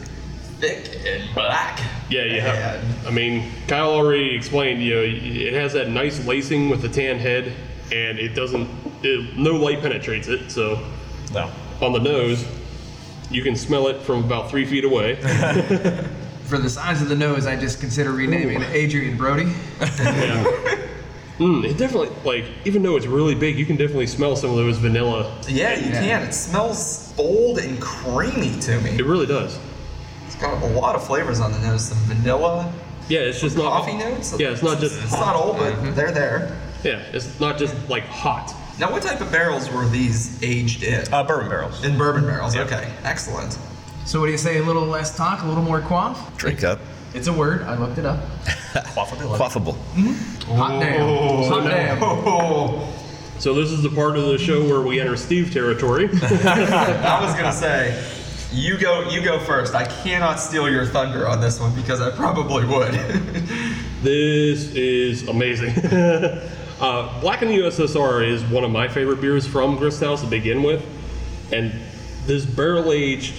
A: thick and black.
C: Yeah, you have. I mean, Kyle already explained. You know, it has that nice lacing with the tan head, and it doesn't. It, no light penetrates it. So
D: No.
C: on the nose, you can smell it from about three feet away. *laughs*
B: for the size of the nose, I just consider renaming it Adrien Brody. Yeah. *laughs*
C: Mm, it definitely like even though it's really big, you can definitely smell some of those vanilla.
A: Yeah, you
B: Yeah.
A: can. It smells bold and creamy to me.
C: It really does.
A: It's got a lot of flavors on the nose. The vanilla,
C: Yeah, it's just not
A: coffee notes.
C: Yeah, it's not just
A: It's not old, but they're there.
C: Yeah, it's not just like hot.
A: Now, what type of barrels were these aged in?
D: Uh, bourbon barrels.
A: in bourbon barrels.
D: Yep.
A: Okay, excellent.
B: So what do you say? A little less talk, a little more quaff.
E: Drink up.
B: It's a word. I looked it up. *laughs*
E: Quaffable. Quaffable.
B: Hot damn. Hot damn.
A: Oh,
C: So this is the part of the show where we enter Steve territory. *laughs*
A: I was gonna say, you go, you go first. I cannot steal your thunder on this one because I probably would. *laughs*
C: this is amazing. *laughs* uh, Black in the USSR is one of my favorite beers from Grist House to begin with, and this barrel aged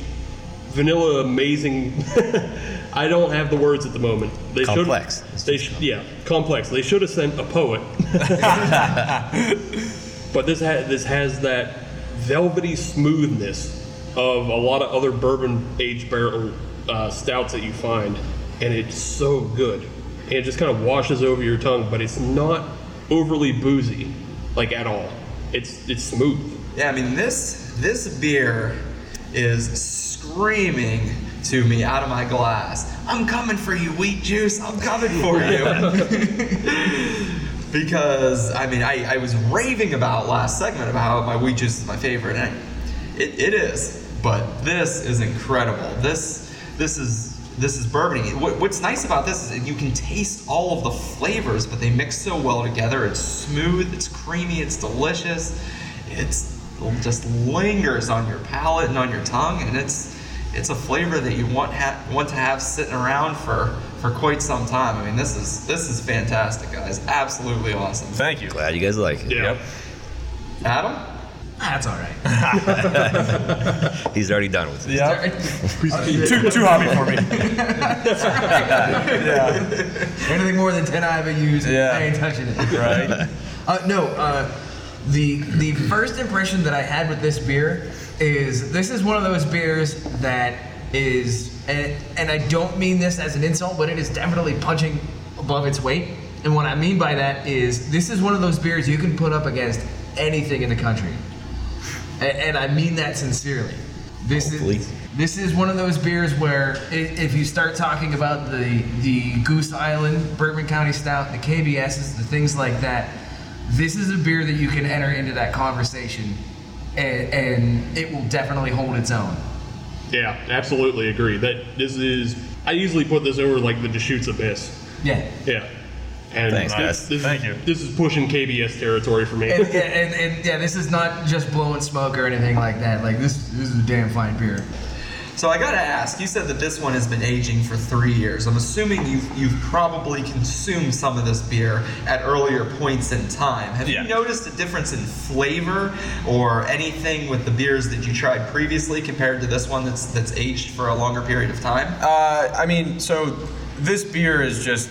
C: vanilla amazing. *laughs* I don't have the words at the moment. They should-
E: Complex.
C: They sh- yeah, complex. They should have sent a poet. but this ha- this has that velvety smoothness of a lot of other bourbon aged barrel uh, stouts that you find, and it's so good. And it just kind of washes over your tongue, but it's not overly boozy, like at all. It's it's smooth.
A: yeah, I mean this this beer is screaming to me out of my glass. I'm coming for you, wheat juice. I'm coming for you. *laughs* because I mean, I, I was raving about last segment about how my wheat juice is my favorite, and it, it is. But this is incredible. This this is this is bourbony. What, what's nice about this is you can taste all of the flavors, but they mix so well together. It's smooth, it's creamy, it's delicious. It's just lingers on your palate and on your tongue, and it's it's a flavor that you want ha- want to have sitting around for for quite some time. I mean, this is this is fantastic, guys. Absolutely awesome.
D: Thank you.
E: Glad you guys like it.
C: Yeah.
A: Adam,
B: That's all right. *laughs*
E: He's already done with it.
D: Yeah. too, too hobby for me.
B: Anything more than ten IBUs,
D: Yeah.
B: I ain't touching it.
D: Right.
B: Uh, no, uh, the the first impression that I had with this beer is this is one of those beers that is, and, and I don't mean this as an insult, but it is definitely punching above its weight. And what I mean by that is this is one of those beers you can put up against anything in the country, and, and I mean that sincerely. This
E: Hopefully.
B: is this is one of those beers where i- if you start talking about the the Goose Island Bourbon County Stout, the KBSs, the things like that, this is a beer that you can enter into that conversation, and, and it will definitely hold its own.
C: Yeah, absolutely agree. That this is. I usually put this over like the Deschutes Abyss.
B: Yeah.
C: Yeah. And
E: Thanks,
C: this,
E: guys.
C: This
D: Thank
C: is,
D: you.
C: This is pushing KBS territory for me.
B: And, yeah, and, and yeah, this is not just blowing smoke or anything like that. Like this, this is a damn fine beer.
A: so I gotta ask. You said that this one has been aging for three years. I'm assuming you've you've probably consumed some of this beer at earlier points in time. Have
D: Yeah.
A: you noticed a difference in flavor or anything with the beers that you tried previously compared to this one that's that's aged for a longer period of time?
D: Uh, I mean, so this beer is just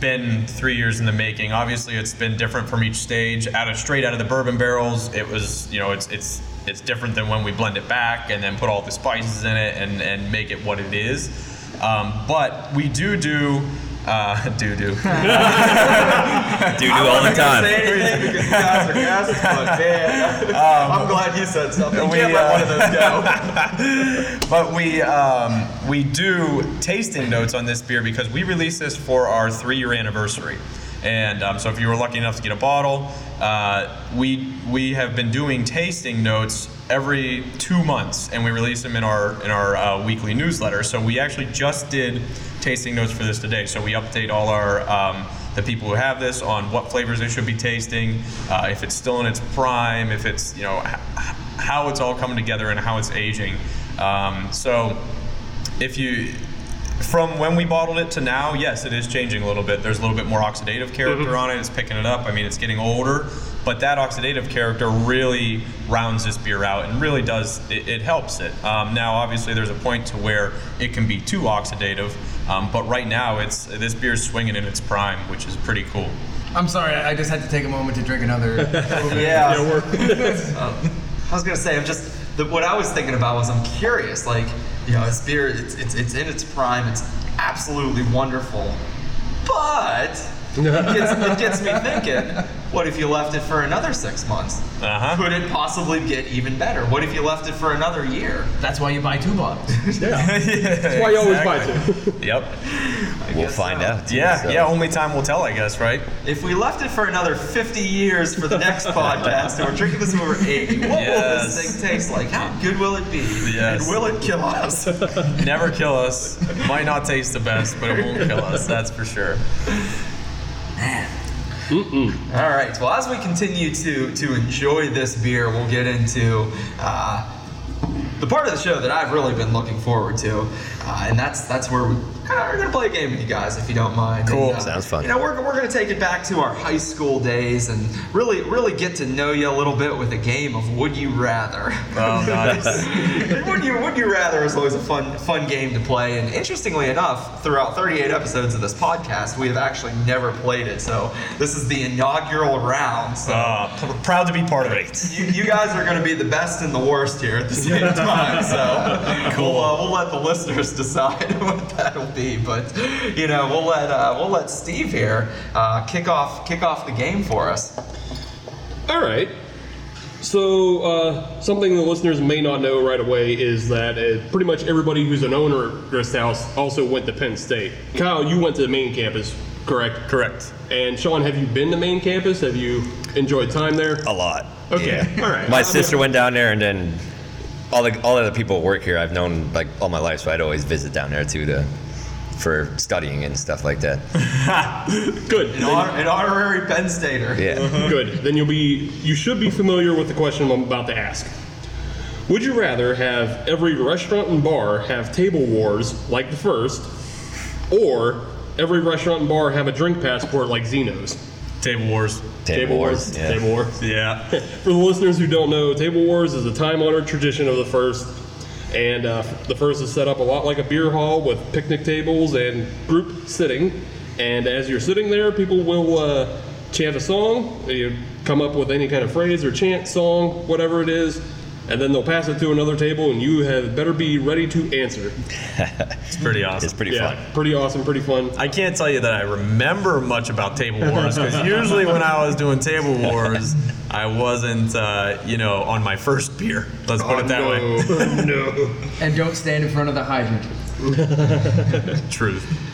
D: been three years in the making. Obviously, it's been different from each stage. Out of straight out of the bourbon barrels, it was you know it's it's it's different than when we blend it back and then put all the spices in it and and make it what it is. Um, but we do do. Uh, do do.
E: Do do all the
A: I'm not gonna
E: time.
A: say anything because you guys are guests, but *laughs* man, I'm glad you said something. You
D: we,
A: can't let
D: uh,
A: one of those go. *laughs*
D: But we um, we do tasting notes on this beer because we released this for our three-year anniversary. And um, so, if you were lucky enough to get a bottle, uh, we we have been doing tasting notes every two months, and we release them in our in our uh, weekly newsletter. So we actually just did tasting notes for this today. So we update all our um, the people who have this on what flavors they should be tasting, uh, if it's still in its prime, if it's you know how it's all coming together and how it's aging. Um, so if you from when we bottled it to now, yes, it is changing a little bit. There's a little bit more oxidative character on it. It's picking it up. I mean, it's getting older, but that oxidative character really rounds this beer out and really does it, it helps it. Um, now, obviously, there's a point to where it can be too oxidative, um, but right now, it's this beer's swinging in its prime, which is pretty cool.
B: I'm sorry, I just had to take a moment to drink another. *laughs*
A: Yeah.
C: Yeah, we're- *laughs*
A: Um, I was gonna say, I'm just the, what I was thinking about was I'm curious, like you know, this beer, it's it's, it's in its prime, it's absolutely wonderful. But it gets, it gets me thinking, what if you left it for another six months?
D: Uh-huh.
A: Could it possibly get even better? What if you left it for another year?
B: That's why you buy two bottles. *laughs* *laughs*
C: That's why you always buy two.
D: Yep.
E: We'll find
A: so.
E: out.
D: Yeah,
E: so.
D: yeah. Only time will tell, I guess, right?
A: If we left it for another 50 years for the next *laughs* podcast, and we're drinking this when we're 80, what will this thing taste like? How good will it be?
D: Yes.
A: And will it kill us?
D: Never kill us. Might not taste the best, but it won't kill us. That's for sure.
A: All right. Well, as we continue to to enjoy this beer, we'll get into uh, the part of the show that I've really been looking forward to, uh, and that's that's where we kind of are gonna play a game with you guys, if you don't mind.
D: Cool.
A: And, uh,
E: Sounds fun.
A: You know, we're, we're gonna take it back to our high school days and really really get to know you a little bit with a game of Would You Rather.
D: Oh, *laughs* nice.
A: would you Would You Rather is always a fun fun game to play, and interestingly enough, throughout 38 episodes of this podcast, we have actually never played it. So this is the inaugural round. So.
D: Uh, p- proud to be part of it.
A: You, you guys are going to be the best and the worst here at the same *laughs* time, so we'll, uh, we'll let the listeners decide *laughs* what that'll be. But you know, we'll let uh, we'll let Steve here uh, kick off kick off the game for us.
C: All right. So, uh, something the listeners may not know right away is that uh, pretty much everybody who's an owner at Grist House also went to Penn State. Kyle, you went to the main campus, correct?
D: Correct.
C: And Sean, have you been to main campus? Have you enjoyed time there?
E: A lot.
C: Okay,
E: Yeah.
C: all right.
E: My
C: I
E: sister
C: mean-
E: went down there, and then all the all the other people that work here I've known like all my life, so I'd always visit down there too to for studying and stuff like that. *laughs*
C: Good.
A: An, honor, an honorary Penn Stater.
E: Yeah. Uh-huh.
C: Good. Then you'll be you should be familiar with the question I'm about to ask. Would you rather have every restaurant and bar have table wars like the Phyrst, or every restaurant and bar have a drink passport like Zeno's?
D: Table Wars.
E: Table wars. Yeah.
C: Table wars.
D: Yeah. *laughs*
C: For the listeners who don't know, Table Wars is a time-honored tradition of the Phyrst, and uh, the Phyrst is set up a lot like a beer hall with picnic tables and group sitting. And as you're sitting there, people will uh, chant a song. You come up with any kind of phrase or chant, song, whatever it is, and then they'll pass it to another table, and you have better be ready to answer. *laughs*
D: It's pretty awesome.
E: It's pretty
C: yeah,
E: fun.
C: pretty awesome, pretty fun.
D: I can't tell you that I remember much about Table Wars because *laughs* usually when I was doing Table Wars, I wasn't, uh, you know, on my first beer. Let's put it that way.
C: way. *laughs* no.
B: and don't stand in front of the hydrant.
D: Truth.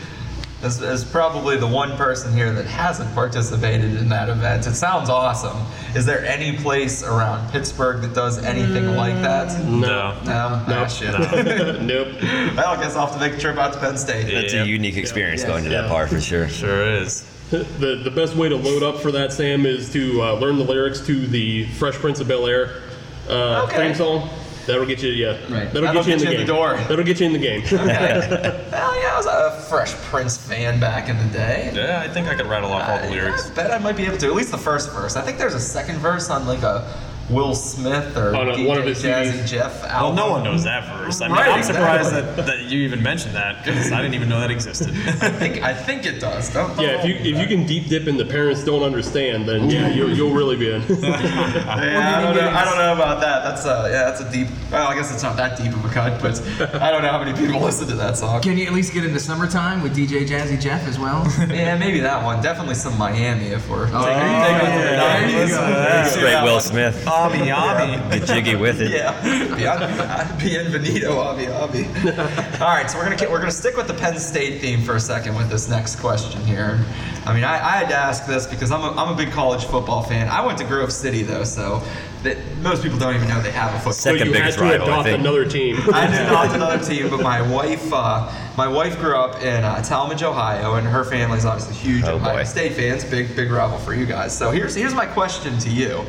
A: As, as probably the one person here that hasn't participated in that event, it sounds awesome. Is there any place around Pittsburgh that does anything like that?
C: No.
A: No, Ah,
C: Nope.
A: shit. *laughs*
C: nope.
A: Well, I guess I'll have to make a trip out to Penn State.
E: It's
D: Yeah.
E: a unique experience
B: Yes.
E: going to that bar for sure.
D: Sure is.
C: The, the best way to load up for that, Sam, is to uh, learn the lyrics to the Fresh Prince of Bel Air uh,
A: Okay.
C: theme song. That'll get you, yeah.
B: Right.
C: That'll,
A: That'll
C: get you in
A: get
C: the
A: you in
C: game.
A: the door.
C: That'll get you in the game. *laughs*
A: Hell yeah, I was a Fresh Prince fan back in the day.
D: Yeah, I think I could rattle off all the lyrics.
A: I bet I might be able to. At least the first verse. I think there's a second verse on like a Will Smith or
C: On a-
A: DJ
C: one of his
A: Jazzy
C: CDs.
A: Jeff
D: Well, no one knows that verse. I mean,
A: Right,
D: I'm surprised that, that you even mentioned that because I didn't even know that existed. *laughs*
A: I think I think it does. Don't,
C: yeah, if you if you can deep dip into parents don't understand, then yeah, you'll, you'll really be in. *laughs*
A: Yeah, I don't know. I don't know about that. That's uh, yeah, that's a deep. Well, I guess it's not that deep of a cut, but I don't know how many people *laughs* listen to that song.
B: Can you at least get into summertime with DJ Jazzy Jeff as well?
A: Yeah, maybe that one. Definitely some Miami if we're.
B: Oh,
A: taking,
B: yeah,
A: taking it
B: yeah,
A: to the
B: there you
A: 90s.
B: go.
A: Yeah,
E: Straight
A: that
E: Will
A: one.
E: Smith.
D: Ami, Ami.
E: Get jiggy with it.
A: Yeah, Bien- bienvenido, Avi Avi. *laughs* All right, so we're gonna we're gonna stick with the Penn State theme for a second with this next question here. I mean, I, I had to ask this because I'm a, I'm a big college football fan. I went to Grove City though, so that most people don't even know they have a football.
C: so
E: Second
C: you had
E: biggest
C: to
E: rival, I
C: adopt
E: think.
C: another team. *laughs*
A: I did *laughs* not another team, but my wife, uh, my wife grew up in uh, Tallmadge, Ohio, and her family's obviously huge
E: Oh,
A: Ohio
E: boy.
A: State fans. Big, big rival for you guys. So here's here's my question to you.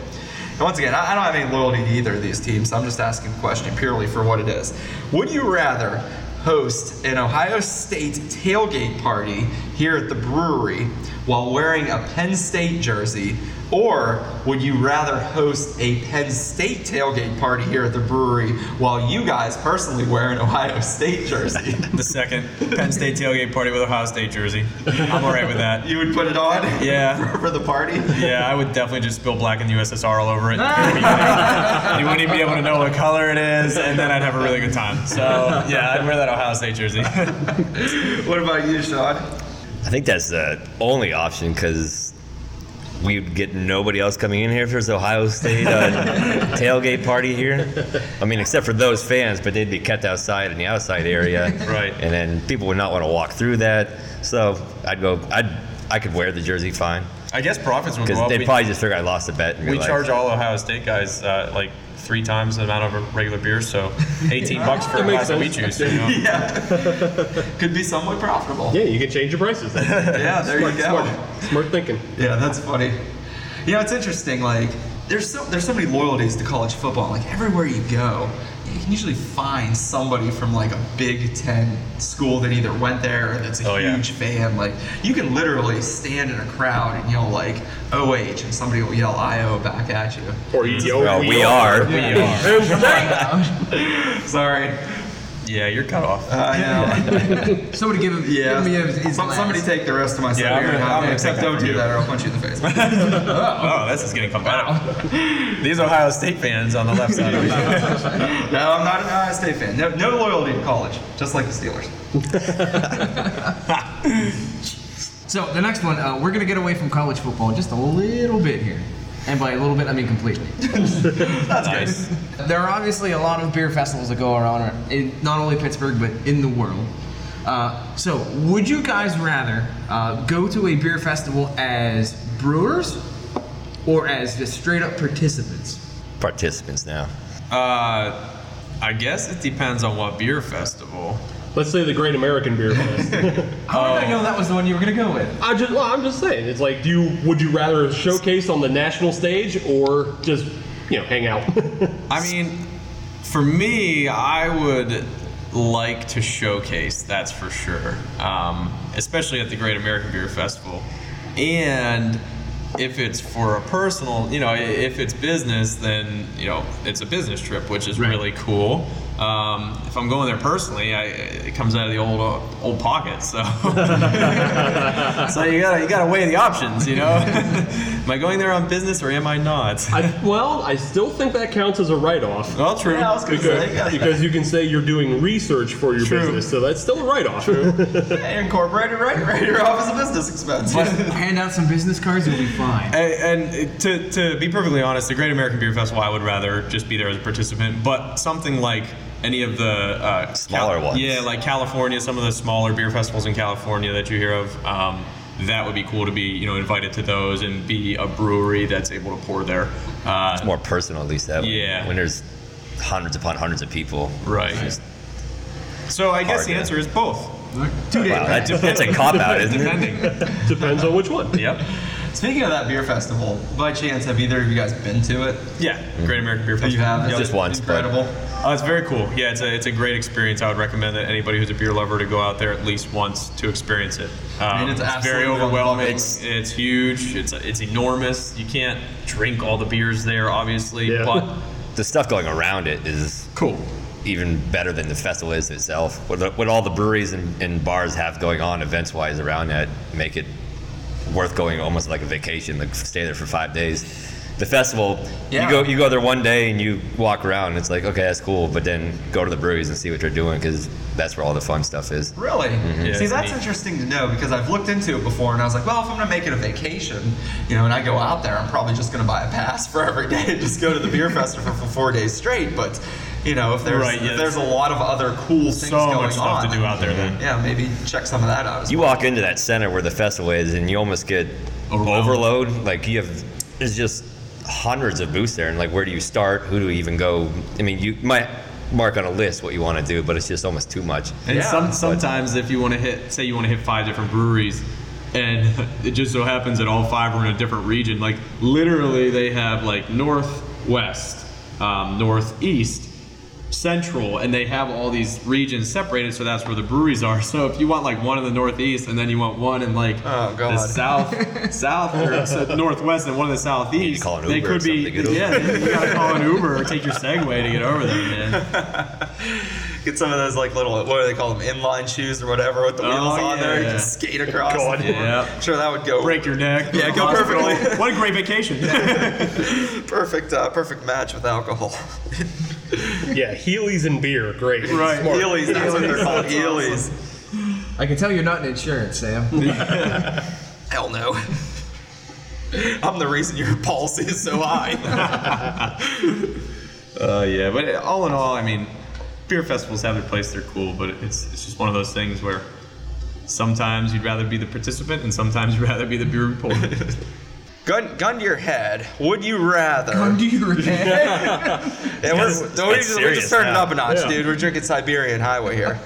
A: And once again, I, I don't have any loyalty to either of these teams. So I'm just asking the question purely for what it is. Would you rather host an Ohio State tailgate party here at the brewery while wearing a Penn State jersey? Or would you rather host a Penn State tailgate party here at the brewery while you guys personally wear an Ohio State jersey? *laughs*
D: The second Penn State tailgate party with Ohio State jersey. I'm all right with that.
A: you would put it on?
D: Yeah. *laughs*
A: For, for the party?
D: Yeah, I would definitely just spill black and the USSR all over it. *laughs* you wouldn't even be able to know what color it is, and then I'd have a really good time. So yeah, I'd wear that Ohio State jersey.
A: What about you, Sean?
E: I think that's the only option because we'd get nobody else coming in here if there's Ohio State uh, *laughs* tailgate party here. I mean, except for those fans, but they'd be kept outside in the outside area. *laughs*
D: Right.
E: And then people would not want to walk through that. So I'd go. I'd I could wear the jersey fine
D: I guess profits would go
E: because
D: up.
E: they'd
D: We-
E: probably just figure I lost a bet.
D: We
E: like,
D: charge all Ohio State guys uh, like three times the amount of a regular beer, so 18 bucks for a
C: That
D: glass that we
C: sense.
D: choose. You know? *laughs*
A: Yeah. Could be somewhat profitable.
C: Yeah, you can change your prices. *laughs*
A: Yeah, there you go.
C: Smart, smart thinking.
A: Yeah, that's funny. You know, it's interesting. Like, there's so there's so many loyalties to college football. Like everywhere you go, you can usually find somebody from like a Big Ten school that either went there or that's a
D: Oh, yeah.
A: huge fan. Like, you can literally stand in a crowd and yell like OH, and somebody will yell IO back at you.
C: Or you yell,
E: Well, we are.
D: We are. *laughs*
A: Sorry.
D: Yeah, you're cut off.
A: I know. *laughs*
B: Somebody give him.
A: Yeah.
B: Give me his, his
A: Some,
B: glass.
A: somebody take the rest of my stuff.
D: Yeah, I'm gonna- I'm gonna
A: except don't do that, or I'll punch you in the face. *laughs*
D: Oh, this is getting competitive. These Ohio State fans on the left side of me. *laughs*
A: no, I'm not an Ohio State fan. No, no loyalty to college, just like the Steelers.
B: So the next one, uh, we're gonna get away from college football just a little bit here, and by a little bit I mean completely. *laughs*
A: That's
D: Nice.
B: There are obviously a lot of beer festivals that go around in not only Pittsburgh but in the world. Uh, so, would you guys rather uh, go to a beer festival as brewers or as just straight up participants?
E: Participants now.
D: Uh, I guess it depends on what beer festival.
C: Let's say the Great American Beer Fest. *laughs*
B: How did I know that was the one you were gonna go with?
C: I just, well, I'm just saying. It's like, do you would you rather showcase on the national stage or just, you know, hang out? *laughs*
D: I mean, for me, I would like to showcase, that's for sure. Um, especially at the Great American Beer Festival. And if it's for a personal, you know, if it's business, then, you know, it's a business trip, which is really cool. Um, if I'm going there personally, I, it comes out of the old uh, old pocket. So, *laughs* so you gotta you gotta weigh the options. You know, *laughs* am I going there on business or am I not?
C: I, well, I still think that counts as a write-off.
D: well, true.
A: Yeah, I was gonna say,
C: Because,
A: yeah,
C: because you can say you're doing research for your
D: True.
C: business, so that's still a write-off. *laughs*
A: yeah, incorporate it right, right here off as a business expense.
B: Hand out some business cards, you'll be fine.
D: And, and to, to be perfectly honest, the Great American Beer Festival, I would rather just be there as a participant. But something like any of the uh,
E: Smaller ones.
D: yeah, like California, some of the smaller beer festivals in California that you hear of, um, that would be cool to be you know invited to those and be a brewery that's able to pour there. Uh,
E: It's more personal, at least that way.
D: Yeah.
E: When there's hundreds upon hundreds of people.
D: Right.
E: just-
D: so I guess the
E: to-
D: answer is both.
B: Two days.
E: Wow, that's, that's a *laughs* cop out, isn't it?
D: Depending.
C: Depends on which one.
D: yep.
A: Speaking of that beer festival, by chance, have either of you guys been to it?
D: Yeah. Great American Beer Festival.
A: You have? Is
D: Yep.
A: it
E: Just once, but-
A: Incredible.
D: Oh, it's very cool. Yeah, it's a, it's a great experience. I would recommend that anybody who's a beer lover to go out there at least once to experience it. Um,
A: mean, it's
D: very
A: absolutely
D: overwhelming.
A: unbelievable.
D: It's, huge. It's it's enormous. You can't drink all the beers there, obviously,
C: Yeah.
D: but
E: The stuff going around it is
D: cool.
E: even better than the festival is itself. What, what all the breweries and, and bars have going on events wise around that make it worth going almost like a vacation, like stay there for five days. The festival,
A: Yeah.
E: you go you go there one day and you walk around. And it's like okay, that's cool, but then go to the breweries and see what they're doing because that's where all the fun stuff is.
A: Really? Mm-hmm.
D: Yeah,
A: See, that's
D: neat.
A: interesting to know because I've looked into it before and I was like, well, if I'm going to make it a vacation, you know, and I go out there, I'm probably just going to buy a pass for every day and just go to the beer festival for four days straight. But, you know, if there's
D: Right,
A: if there's a lot of other cool things
D: So
A: going
D: much stuff
A: on,
D: to do out there then.
A: Yeah, maybe check some of that out as
E: You
A: well.
E: walk into that center where the festival is, and you almost get
D: Overwhelmed.
E: overload. Like you have, there's just hundreds of booths there, and like where do you start? Who do you even go? I mean, you might mark on a list what you want to do, but it's just almost too much.
D: And
A: Yeah,
D: some,
A: but-
D: sometimes if you want to hit, say you want to hit five different breweries, and *laughs* it just so happens that all five are in a different region. Like literally, they have like northwest, um, northeast, central, and they have all these regions separated, so that's where the breweries are. So if you want like one in the northeast, and then you want one in like
A: Oh,
D: the
A: God.
D: south, *laughs* south or northwest, and one in the southeast,
E: call an
D: they
E: Uber or
D: could be
E: something, get over
D: yeah. You gotta call an Uber or take your Segway to get over there, man. *laughs*
A: Get some of those like little what do they call them inline shoes or whatever with the
D: Oh,
A: wheels on there. You
D: yeah.
A: can skate across.
C: God.
D: Yeah.
A: Sure that would go
D: Break your neck.
A: Yeah, go
D: Hospital.
A: perfectly.
D: What a great vacation. *laughs*
A: perfect uh, perfect match with alcohol. *laughs*
C: Yeah, Heelys and beer, great.
D: Right.
C: Smart.
A: Heelys, that's what they're called. Heelys.
B: I can tell you're not in insurance, Sam. *laughs*
A: Hell no. I'm the reason your policy is so high. *laughs*
D: Uh, yeah, but all in all, I mean, beer festivals have their place. They're cool, but it's it's just one of those things where sometimes you'd rather be the participant, and sometimes you'd rather be the beer reporter.
A: Gun, gun to your head. Would you rather?
B: Do you *laughs*
A: Yeah, we're, we're, just, we're just turning
E: now.
A: up a notch,
C: Yeah.
A: dude. We're drinking Siberian Highway here.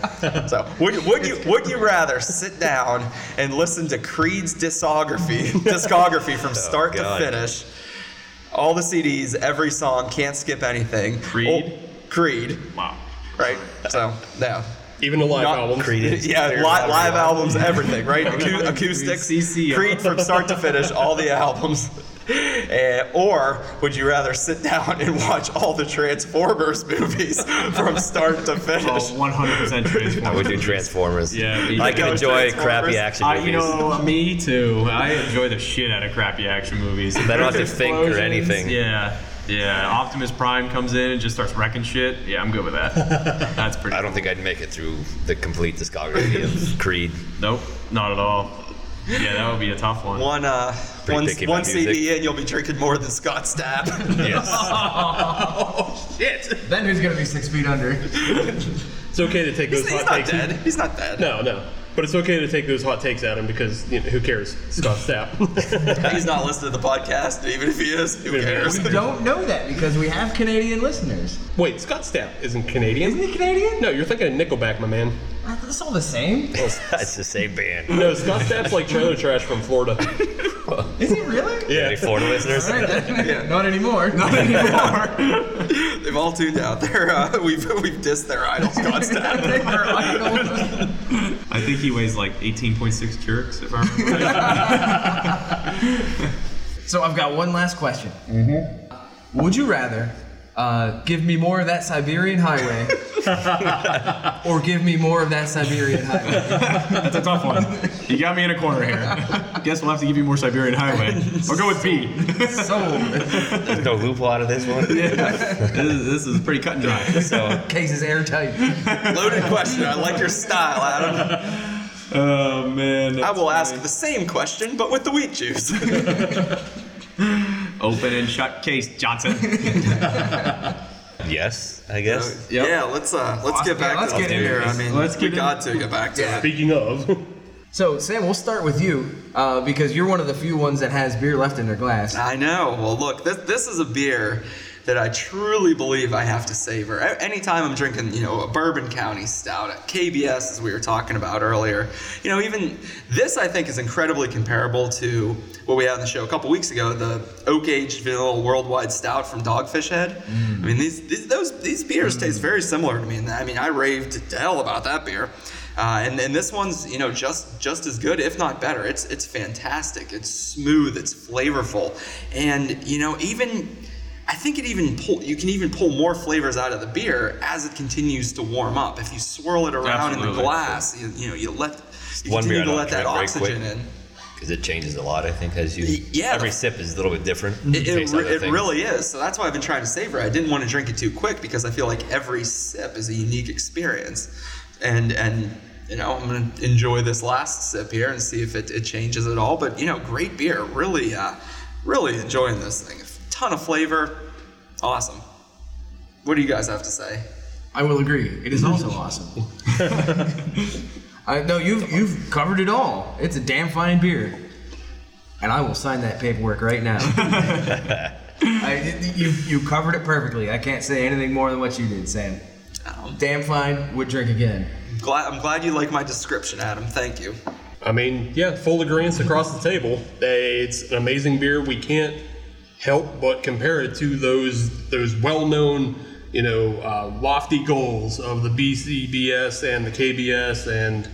A: So, would, would you would you rather sit down and listen to Creed's discography *laughs* discography from start to finish, all the CDs, every song, can't skip anything?
D: Creed?
A: Oh, Creed,
D: wow.
A: right? So, no.
C: Even the live
A: Not
C: albums.
E: Creed. *laughs*
A: Yeah, li- live albums, everything, right? *laughs* Acou-
D: Creed,
A: acoustics,
D: CC.
A: Creed from start to finish, all the albums. *laughs* Eh, or would you rather sit down and watch all the Transformers movies from start to
D: Oh,
A: finish?
D: 100% transform.
E: I would do Transformers.
D: Yeah, me
E: I can enjoy crappy action
D: I,
E: movies.
D: you know, me too. I enjoy the shit out of crappy action movies.
E: I don't have to think or anything.
D: Yeah, yeah. Optimus Prime comes in and just starts wrecking shit. Yeah, I'm good with that. *laughs* That's pretty.
E: I don't think I'd make it through the complete discography of *laughs* Creed.
D: Nope, not at all. Yeah, that would be a tough one.
A: One, uh,
E: Pretty
A: one,
E: picky
A: one
E: about music.
A: CD in, you'll be drinking more than Scott Stapp. *laughs*
E: Yes. Oh shit.
B: Then who's gonna be six feet under?
C: It's okay to take those
A: he's, he's
C: hot
A: not
C: takes.
A: dead. He's not dead.
C: No, no. But it's okay to take those hot takes at him because you know, who cares? Scott Stapp. *laughs*
A: He's not listening to the podcast, even if he is. Who
C: Even
A: cares?
B: We don't know that because we have Canadian listeners.
C: Wait, Scott Stapp isn't Canadian.
B: Isn't he Canadian?
C: No, you're thinking of Nickelback, my man.
B: That's all the same. *laughs*
E: It's the same band.
C: No, Scott Stapp's like trailer trash from Florida. *laughs*
B: Is he really? Yeah.
E: Any Florida listeners?
B: All right, Not anymore. Not anymore.
A: They've all tuned out. They're, uh, we've, we've dissed their idol, Scott Stapp.
D: I think he weighs like 18.6 jerks, if I remember right. *laughs*
B: so I've got one last question. Mm-hmm. Would you rather uh, give me more of that Siberian highway, *laughs* or give me more of that Siberian highway?
D: That's a tough one. You got me in a corner here. Guess we'll have to give you more Siberian Highway. Or go with B.
B: Sold.
E: There's no loophole out of this one.
D: this, is, this is pretty cut and dry.
E: So *laughs*
B: Case is airtight.
A: Loaded question. I like your style, Adam.
D: Oh man.
A: I will ask the same question, but with the wheat juice. *laughs*
D: Open and shut case, Johnson. *laughs*
E: yes, I guess.
D: Yep.
A: Yeah, let's uh, let's get back
B: let's
A: to
B: get
A: the
B: into
A: beer. I mean,
D: Let's
A: we
D: get
A: got to get back to it.
C: Speaking of,
B: So Sam, we'll start with you uh, because you're one of the few ones that has beer left in their glass.
A: I know. Well, look, this this is a beer that I truly believe I have to savor. Anytime I'm drinking, you know, a Bourbon County Stout at KBS, as we were talking about earlier, you know, even this I think is incredibly comparable to what we had on the show a couple weeks ago, the oak aged vanilla worldwide stout from Dogfish Head. I mean, these, these those these beers taste very similar to me. And I mean, I raved to hell about that beer. Uh, and, and this one's you know just just as good if not better it's it's fantastic it's smooth it's flavorful and you know even I think it even pull you can even pull more flavors out of the beer as it continues to warm up if you swirl it around in the glass you, you know you let you
E: One
A: continue to let that oxygen in
E: Because it changes a lot, I think, as you.
A: Yeah.
E: Every sip is a little bit different.
A: It, it,
E: Tastes
A: it really is. So that's why I've been trying to savor it. I didn't want to drink it too quick because I feel like every sip is a unique experience. And and you know, I'm gonna enjoy this last sip here and see if it, it changes at all. But you know, great beer. Really uh really enjoying this thing. Ton of flavor. Awesome. What do you guys have to say?
B: I will agree. It is also *laughs* awesome. *laughs* I no, you've you've covered it all. It's a damn fine beer, and I will sign that paperwork right now. *laughs* I, you you covered it perfectly. I can't say anything more than what you did, Sam.
A: Um,
B: Damn fine. Would drink again.
A: glad I'm glad you like my description, Adam. Thank you.
C: I mean, yeah, full agreement across the table. It's an amazing beer. We can't help but compare it to those those well-known you know, uh, lofty goals of the BCBS and the KBS and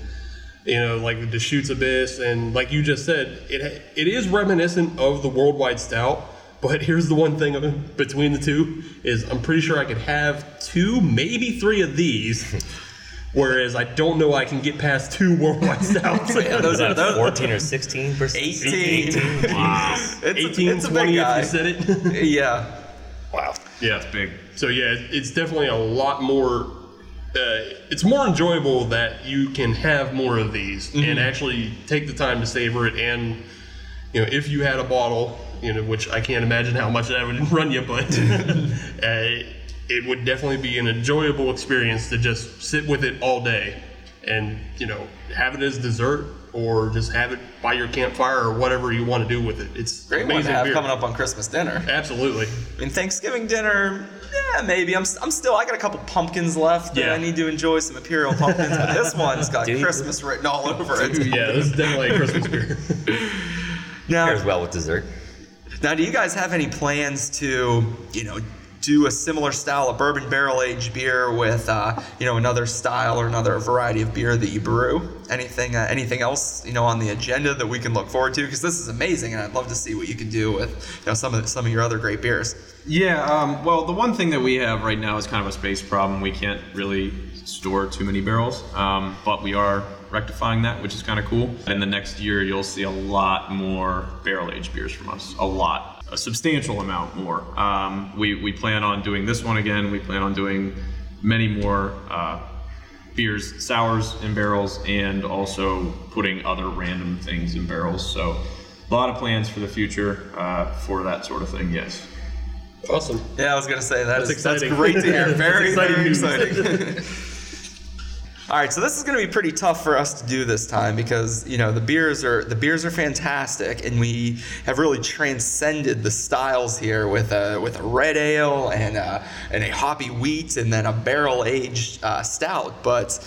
C: you know, like the Deschutes Abyss, and like you just said, it it is reminiscent of the Worldwide Stout. But here's the one thing between the two is I'm pretty sure I could have two, maybe three of these. Whereas I don't know I can get past two worldwide *laughs* stouts.
A: Yeah, those are those,
E: 14 or 16 percent?
A: 18. *laughs*
E: Wow.
A: It's, a-
C: 18,
A: it's a
C: 20
A: big
C: if
A: guy.
C: you said it. *laughs*
A: Yeah.
E: Wow.
C: Yeah,
D: It's big.
C: So yeah, it's definitely a lot more. Uh, it's more enjoyable that you can have more of these and actually take the time to savor it. And you know, if you had a bottle, you know, which I can't imagine how much that would run you, but uh, it would definitely be an enjoyable experience to just sit with it all day, and you know, have it as dessert or just have it by your campfire or whatever you want to do with it. It's
A: Great one to have
C: beer.
A: coming up on Christmas dinner.
C: Absolutely.
A: I mean, Thanksgiving dinner, yeah, maybe. I'm, I'm still, I got a couple pumpkins left that
C: Yeah.
A: I need to enjoy some Imperial pumpkins, but this *laughs* one's got
E: Do you?
A: Christmas written all over it.
C: Yeah, this is definitely a Christmas beer.
A: Now,
E: Pairs well with dessert.
A: Now, do you guys have any plans to, you know, do a similar style of bourbon barrel aged beer with, uh, you know, another style or another variety of beer that you brew? Anything, uh, anything else, you know, on the agenda that we can look forward to? Because this is amazing, and I'd love to see what you can do with, you know, some of some of your other great beers.
D: Yeah, um, well, the one thing that we have right now is kind of a space problem. We can't really store too many barrels, um, but we are rectifying that, which is kind of cool. And the next year, you'll see a lot more barrel aged beers from us. A lot, a substantial amount more. Um, we, we plan on doing this one again. We plan on doing many more uh, beers, sours in barrels, and also putting other random things in barrels. So, a lot of plans for the future uh, for that sort of thing, yes.
C: Awesome.
A: Yeah, I was gonna say that
C: That's
A: is- that's great to hear. *laughs*
C: That's
A: Very,
C: exciting
A: very
C: news.
A: exciting. *laughs* All right, so this is going to be pretty tough for us to do this time because you know the beers are the beers are fantastic, and we have really transcended the styles here with a with a red ale and a, and a hoppy wheat and then a barrel aged uh, stout. But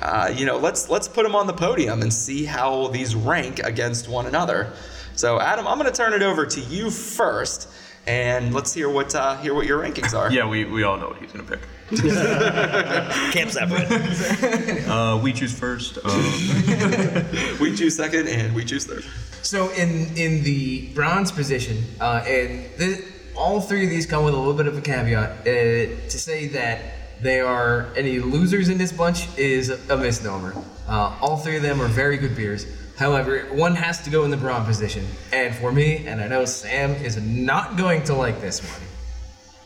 A: uh, you know, let's let's put them on the podium and see how these rank against one another. So, Adam, I'm going to turn it over to you first, and let's hear what uh, hear what your rankings are.
D: Yeah, we, we all know what he's gonna pick. *laughs*
E: Camp Slap Red. *laughs*
D: Uh, wheat juice first. Um, *laughs*
A: Wheat juice second, and wheat juice third.
B: So in in the bronze position, uh, and the, all three of these come with a little bit of a caveat. Uh, to say that they are any losers in this bunch is a misnomer. Uh, all three of them are very good beers. However, one has to go in the bronze position, and for me, and I know Sam is not going to like this one,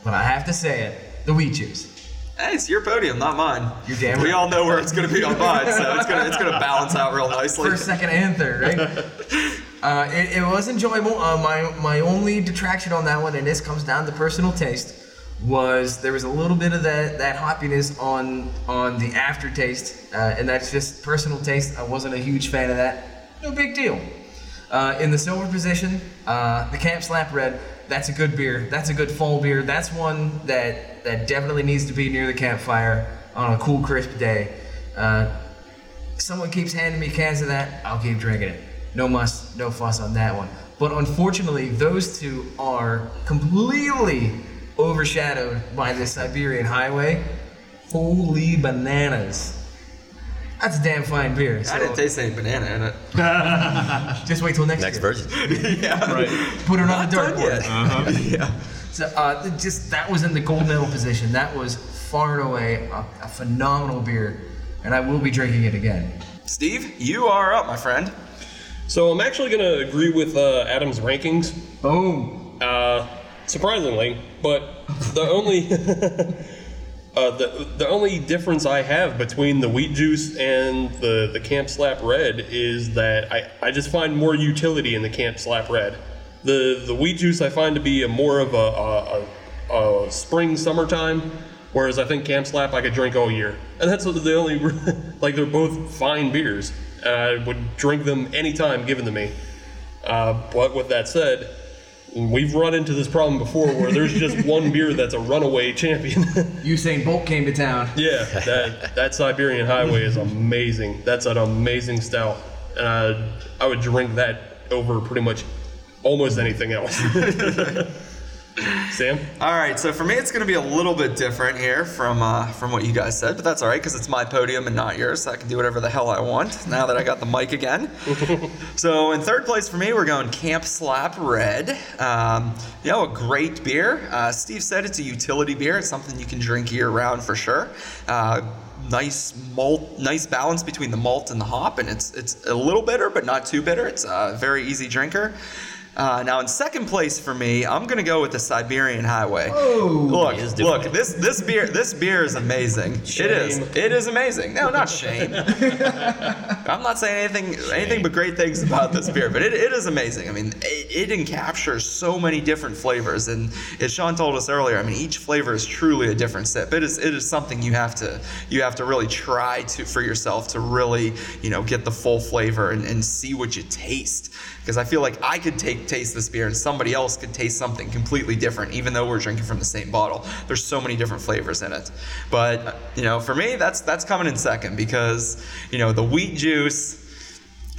B: but I have to say it: the wheat juice.
A: Hey, it's your podium, not mine.
B: You're damn
A: We all know where it's going to be on mine, so it's going to it's going to balance out real *laughs* nicely.
B: First, second, and third, right? *laughs* uh, it, it was enjoyable. Uh, my my only detraction on that one, and this comes down to personal taste, was there was a little bit of that that hoppiness on on the aftertaste, uh, and that's just personal taste. I wasn't a huge fan of that. No big deal. Uh, in the silver position, uh, the Camp Slap Red. That's a good beer. That's a good fall beer. That's one that that definitely needs to be near the campfire on a cool, crisp day. Uh, someone keeps handing me cans of that, I'll keep drinking it. No muss, no fuss on that one. But unfortunately, those two are completely overshadowed by the Siberian Highway. Holy bananas. That's a damn fine beer.
A: I didn't taste any banana in it. *laughs*
B: just wait till next,
E: Next
B: year.
E: version. *laughs*
B: Put it on the
A: Done
B: dartboard.
A: yet. yeah.
B: So uh, just that was in the gold medal position. That was far and away a, a phenomenal beer, and I will be drinking it again.
A: Steve, you are up, my friend.
C: So I'm actually going to agree with uh, Adam's rankings.
B: Boom.
C: Uh, surprisingly, but the only *laughs* uh, the the only difference I have between the wheat juice and the the Camp Slap Red is that I, I just find more utility in the Camp Slap Red. The the wheat juice I find to be a more of a, a, a, spring summertime, whereas I think Camp Slap I could drink all year, and that's the only *laughs* like they're both fine beers. I would drink them anytime given to me. Uh, but with that said, we've run into this problem before where there's just *laughs* one beer that's a runaway champion. *laughs*
B: Usain Bolt came to town.
C: yeah, that that Siberian Highway is amazing. That's an amazing stout, and I, I would drink that over pretty much almost anything else. *laughs* Sam?
A: All right, so for me, it's going to be a little bit different here from uh, from what you guys said, but that's all right because it's my podium and not yours, so I can do whatever the hell I want now that I got the mic again. *laughs* so in third place for me, we're going Camp Slap Red. Um, you know, a great beer. Uh, Steve said it's a utility beer. It's something you can drink year round for sure. Uh, nice malt, nice balance between the malt and the hop, and it's it's a little bitter, but not too bitter. It's a very easy drinker. Uh, now in second place for me, I'm gonna go with the Siberian Highway. look, look,
E: it.
A: this this beer this beer is amazing. It is. It is amazing. No, not shame. *laughs* I'm not saying anything anything but great things about this beer, but it, it is amazing. I mean, it, it encaptures so many different flavors, and as Sean told us earlier, I mean, each flavor is truly a different sip. It is it is something you have to you have to really try to for yourself to really you know get the full flavor and, and see what you taste. Because I feel like I could take taste this beer and somebody else could taste something completely different, even though we're drinking from the same bottle. There's so many different flavors in it. But you know, for me, that's that's coming in second because you know the wheat juice.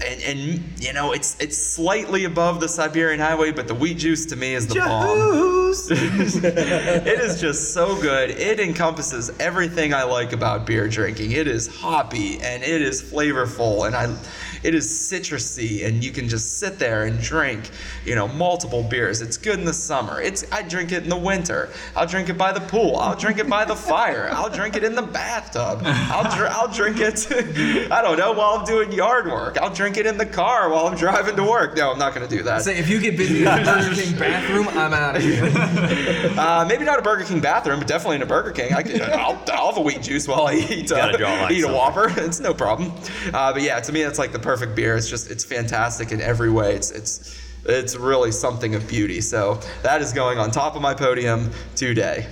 A: And, and you know it's it's slightly above the Siberian Highway, but the wheat juice to me is the bomb. *laughs* it is just so good. It encompasses everything I like about beer drinking. It is hoppy and it is flavorful and I it is citrusy and you can just sit there and drink, you know, multiple beers. It's good in the summer. It's I drink it in the winter. I'll drink it by the pool. I'll drink it by the fire. I'll drink it in the bathtub. I'll dr- I'll drink it *laughs* I don't know while I'm doing yard work. I'll drink it in the car while I'm driving to work. No, I'm not going to do that.
B: Say, if you get busy in the Burger King bathroom, I'm out of here. *laughs*
A: Uh, maybe not a Burger King bathroom, but definitely in a Burger King. I could, I'll, I'll have a wheat juice while I *laughs* eat, uh,
E: Gotta draw a
A: eat a. Whopper. *laughs* It's no problem. Uh, but yeah, to me, it's like the perfect beer. It's just it's fantastic in every way. It's it's it's really something of beauty. So that is going on top of my podium today.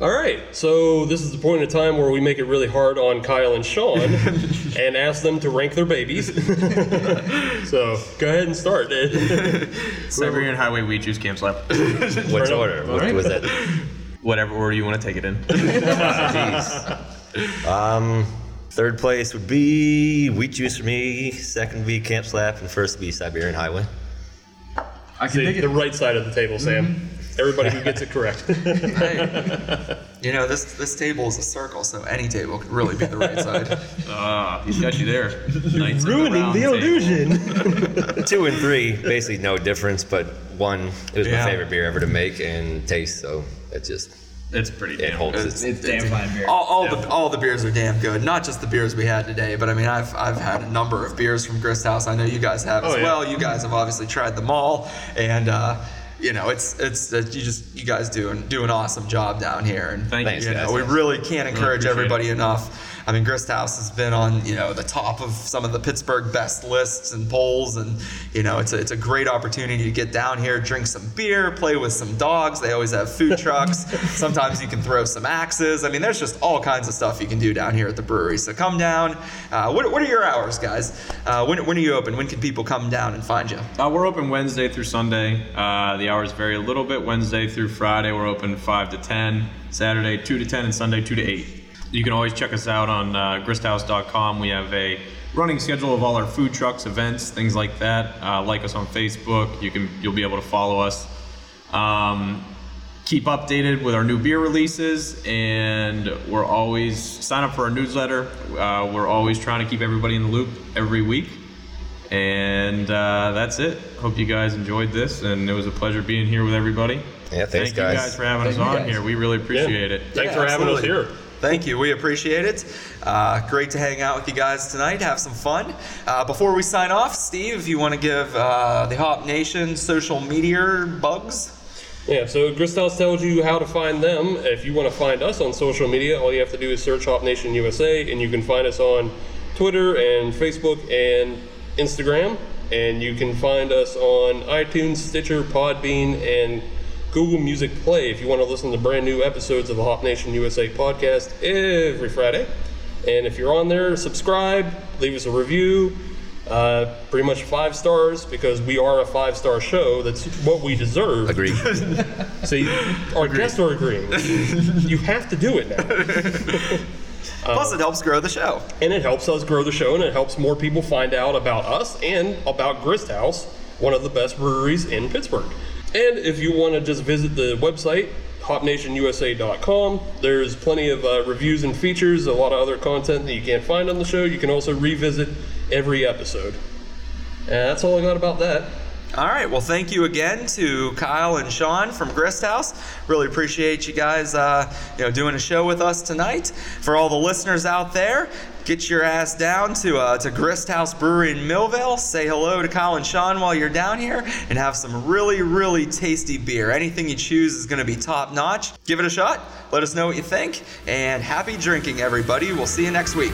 C: All right, so this is the point in time where we make it really hard on Kyle and Sean *laughs* and ask them to rank their babies. *laughs* so go ahead and start. Dude. *laughs*
D: Siberian Highway Wheat Juice Camp Slap.
E: Which order? What was that?
D: Whatever order you want to take it in.
E: Jeez. Um, third place would be Wheat Juice for me. Second would be Camp Slap, and first would be Siberian Highway.
B: I can
C: See,
B: dig
C: the right side of the table, Sam. Everybody who gets it correct. *laughs*
A: Hey, you know this this table is a circle, so any table could really be the right *laughs* side.
D: Ah, he's got you there. Knights of round table. *laughs*
E: Two and three, basically no difference, but one, it was
A: Yeah.
E: my favorite beer ever to make and taste, so it just
D: It's pretty
E: it
D: damn
E: holds
D: good.
E: its.
B: It's damn fine beer.
A: All, all the all the beers are damn good. Not just the beers we had today, but I mean, I've I've had a number of beers from Grist House. I know you guys have as
C: Oh, yeah.
A: well. You guys have obviously tried them all, and uh, you know, it's it's uh, you just you guys do an, do an awesome job down here. And
D: Thank
A: you know, we really can't encourage
D: appreciate
A: everybody enough. I mean, Grist House has been on you know the top of some of the Pittsburgh best lists and polls, and you know it's a, it's a great opportunity to get down here, drink some beer, play with some dogs. They always have food trucks. *laughs* Sometimes you can throw some axes. I mean, there's just all kinds of stuff you can do down here at the brewery. So come down. Uh, what, what are your hours, guys? Uh, when, when are you open? When can people come down and find you?
D: Uh, we're open Wednesday through Sunday. Uh, the hours vary a little bit. Wednesday through Friday, we're open 5 to 10. Saturday, 2 to 10, and Sunday, 2 to 8. You can always check us out on uh, gristhouse.com. We have a running schedule of all our food trucks, events, things like that. Uh, like us on Facebook. You can you'll be able to follow us. Um, keep updated with our new beer releases, and we're always sign up for our newsletter. Uh, we're always trying to keep everybody in the loop every week. And uh, that's it. Hope you guys enjoyed this, and it was a pleasure being here with everybody.
E: Yeah, thanks,
D: Thank
E: guys.
D: you guys for having us
B: Thank you
D: on
B: guys.
D: here. We really appreciate it.
C: Thanks
A: Yeah,
C: for having us here.
A: Thank you. We appreciate it. Uh, great to hang out with you guys tonight. Have some fun. Uh, before we sign off, Steve, if you want to give uh, the Hop Nation social media bugs.
C: Yeah, so Grist House tells you how to find them. If you want to find us on social media, all you have to do is search Hop Nation USA, and you can find us on Twitter and Facebook and Instagram. And you can find us on iTunes, Stitcher, Podbean, and Google Music Play if you want to listen to brand new episodes of the Hop Nation USA podcast every Friday. And if you're on there, subscribe, leave us a review. Uh, pretty much five stars because we are a five star show. That's what we deserve.
E: Agreed. *laughs*
C: See, our guests are agreeing. you have to do it now. *laughs*
A: Plus, it helps grow the show.
C: And it helps us grow the show and it helps more people find out about us and about Grist House, one of the best breweries in Pittsburgh. And if you want to just visit the website, hopnationusa.com, there's plenty of uh, reviews and features, a lot of other content that you can't find on the show. You can also revisit every episode. And that's all I got about that.
A: All right. Well, thank you again to Kyle and Sean from Grist House. Really appreciate you guys, uh, you know, doing a show with us tonight. For all the listeners out there, get your ass down to uh, to Grist House Brewery in Millvale. Say hello to and Sean while you're down here, and have some really, really tasty beer. Anything you choose is going to be top notch. Give it a shot. Let us know what you think, and happy drinking, everybody. We'll see you next week.